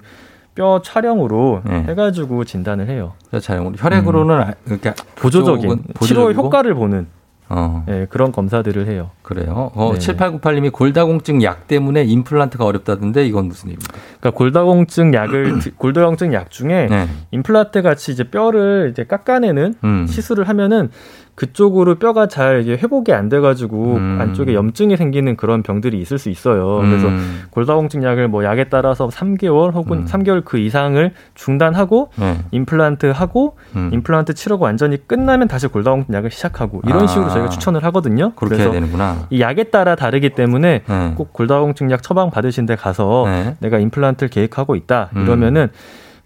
그뼈 촬영으로 네. 해가지고 진단을 해요. 저 촬영으로 혈액으로는 아- 이렇게 보조적인 쪽은 치료 보조적이고? 효과를 보는 어. 네, 그런 검사들을 해요. 그래요. 어, 네네. 7898님이 골다공증 약 때문에 임플란트가 어렵다던데 이건 무슨 얘기입니까? 그러니까 골다공증 약을 드- 골다공증 약 중에 네. 임플란트 같이 이제 뼈를 이제 깎아내는 음. 시술을 하면은 그쪽으로 뼈가 잘 이게 회복이 안 돼가지고 음. 안쪽에 염증이 생기는 그런 병들이 있을 수 있어요. 그래서 음. 골다공증 약을 뭐 약에 따라서 3개월 혹은 음. 3개월 그 이상을 중단하고 네. 임플란트 하고 음. 임플란트 치료가 완전히 끝나면 다시 골다공증 약을 시작하고 이런 아. 식으로 저희가 추천을 하거든요. 그렇게 그래서 해야 되는구나. 이 약에 따라 다르기 때문에 네. 꼭 골다공증 약 처방 받으신 데 가서 네. 내가 임플란트를 계획하고 있다 음. 이러면은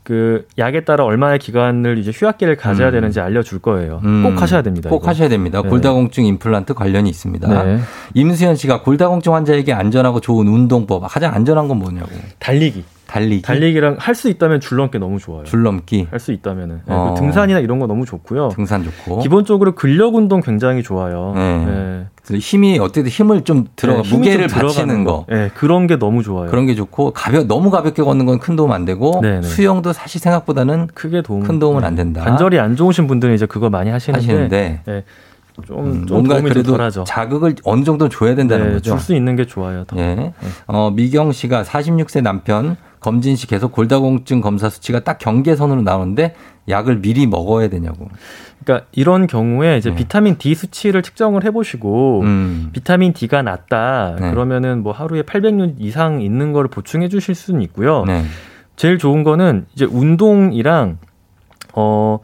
그 약에 따라 얼마의 기간을 이제 휴학기를 가져야 음. 되는지 알려줄 거예요. 음. 꼭 하셔야 됩니다. 꼭 이거. 하셔야 됩니다. 네. 골다공증 임플란트 관련이 있습니다. 네. 임수현 씨가 골다공증 환자에게 안전하고 좋은 운동법 가장 안전한 건 뭐냐고. 달리기. 달리기. 달리기랑 할 수 있다면 줄넘기 너무 좋아요. 줄넘기. 할 수 있다면은 네, 어. 그리고 등산이나 이런 거 너무 좋고요. 등산 좋고. 기본적으로 근력 운동 굉장히 좋아요. 네. 네. 힘이 어떻게든 힘을 좀 들어가 네, 무게를 좀 받치는 거. 네, 그런 게 너무 좋아요. 그런 게 좋고 가벼 너무 가볍게 걷는 건 큰 도움 안 되고 네네. 수영도 사실 생각보다는 크게 도움 큰 도움은 안 된다. 관절이 안 좋으신 분들은 이제 그거 많이 하시는데, 하시는데 네, 좀, 음, 좀 뭔가 그래도. 자극을 어느 정도 줘야 된다는 네, 거죠. 줄 수 있는 게 좋아요. 더. 예. 어, 미경 씨가 46세 남편 검진 시 계속 골다공증 검사 수치가 딱 경계선으로 나오는데 약을 미리 먹어야 되냐고. 그러니까 이런 경우에 이제 네. 비타민 D 수치를 측정을 해보시고 음. 비타민 D가 낮다 네. 그러면은 뭐 하루에 800유 이상 있는 거를 보충해 주실 수는 있고요. 네. 제일 좋은 거는 이제 운동이랑 어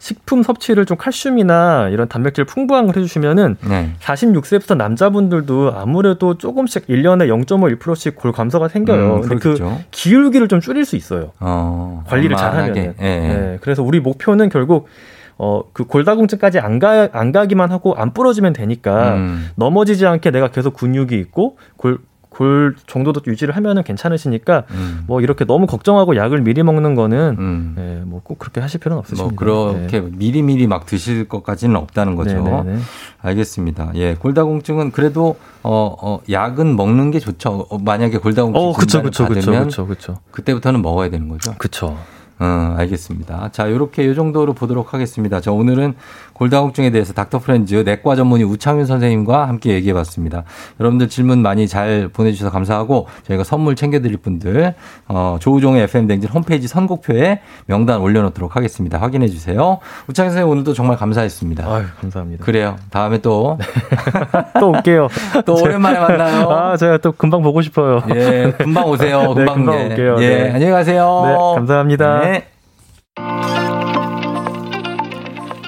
식품 섭취를 좀 칼슘이나 이런 단백질 풍부한 걸 해주시면은 네. 46세부터 남자분들도 아무래도 조금씩 1년에 0.51%씩 골 감소가 생겨요. 음, 근데 그. 기울기를 좀 줄일 수 있어요. 어, 관리를. 잘하면. 예, 예. 네, 그래서 우리 목표는 결국 어 그 골다공증까지 안 가 안 가기만 하고 안 부러지면 되니까 음. 넘어지지 않게 내가 계속 근육이 있고 골 골 정도도 유지를 하면은 괜찮으시니까 음. 뭐 이렇게 너무 걱정하고 약을 미리 먹는 거는 음. 네, 뭐꼭 그렇게 하실 필요는 뭐 없으십니다. 그렇게 미리 미리 막 드실 것까지는 없다는 거죠. 네, 네, 네. 알겠습니다. 예, 골다공증은 그래도 어, 어 약은 먹는 게 좋죠. 어, 만약에 골다공증 어, 그쵸, 그쵸, 받으면 그쵸, 그쵸. 그때부터는 먹어야 되는 거죠. 그쵸. 어, 알겠습니다. 자, 요렇게 요 정도로 보도록 하겠습니다. 자, 오늘은 골다공증에 대해서 닥터 프렌즈 내과 전문의 우창윤 선생님과 함께 얘기해 봤습니다. 여러분들 질문 많이 잘 보내주셔서 감사하고 저희가 선물 챙겨드릴 분들, 어, 조우종의 FM댕진 홈페이지 선곡표에 명단 올려놓도록 하겠습니다. 확인해 주세요. 우창윤 선생님 오늘도 정말 감사했습니다. 아유, 감사합니다. 그래요. 다음에 또. 또 올게요. 또 오랜만에 만나요. 아, 제가 또 금방 보고 싶어요. 예, 금방 오세요. 네, 금방, 금방 예. 올게요. 예, 네. 안녕히 가세요. 네, 감사합니다. 네.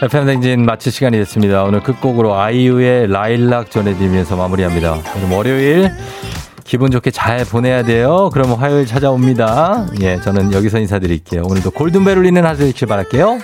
FM댕진 마칠 시간이 됐습니다. 오늘 끝곡으로 아이유의 라일락 전해드리면서 마무리합니다. 오늘 월요일 기분 좋게 잘 보내야 돼요. 그러면 화요일 찾아옵니다. 예, 저는 여기서 인사드릴게요. 오늘도 골든벨 울리는 하루 되길 바랄게요.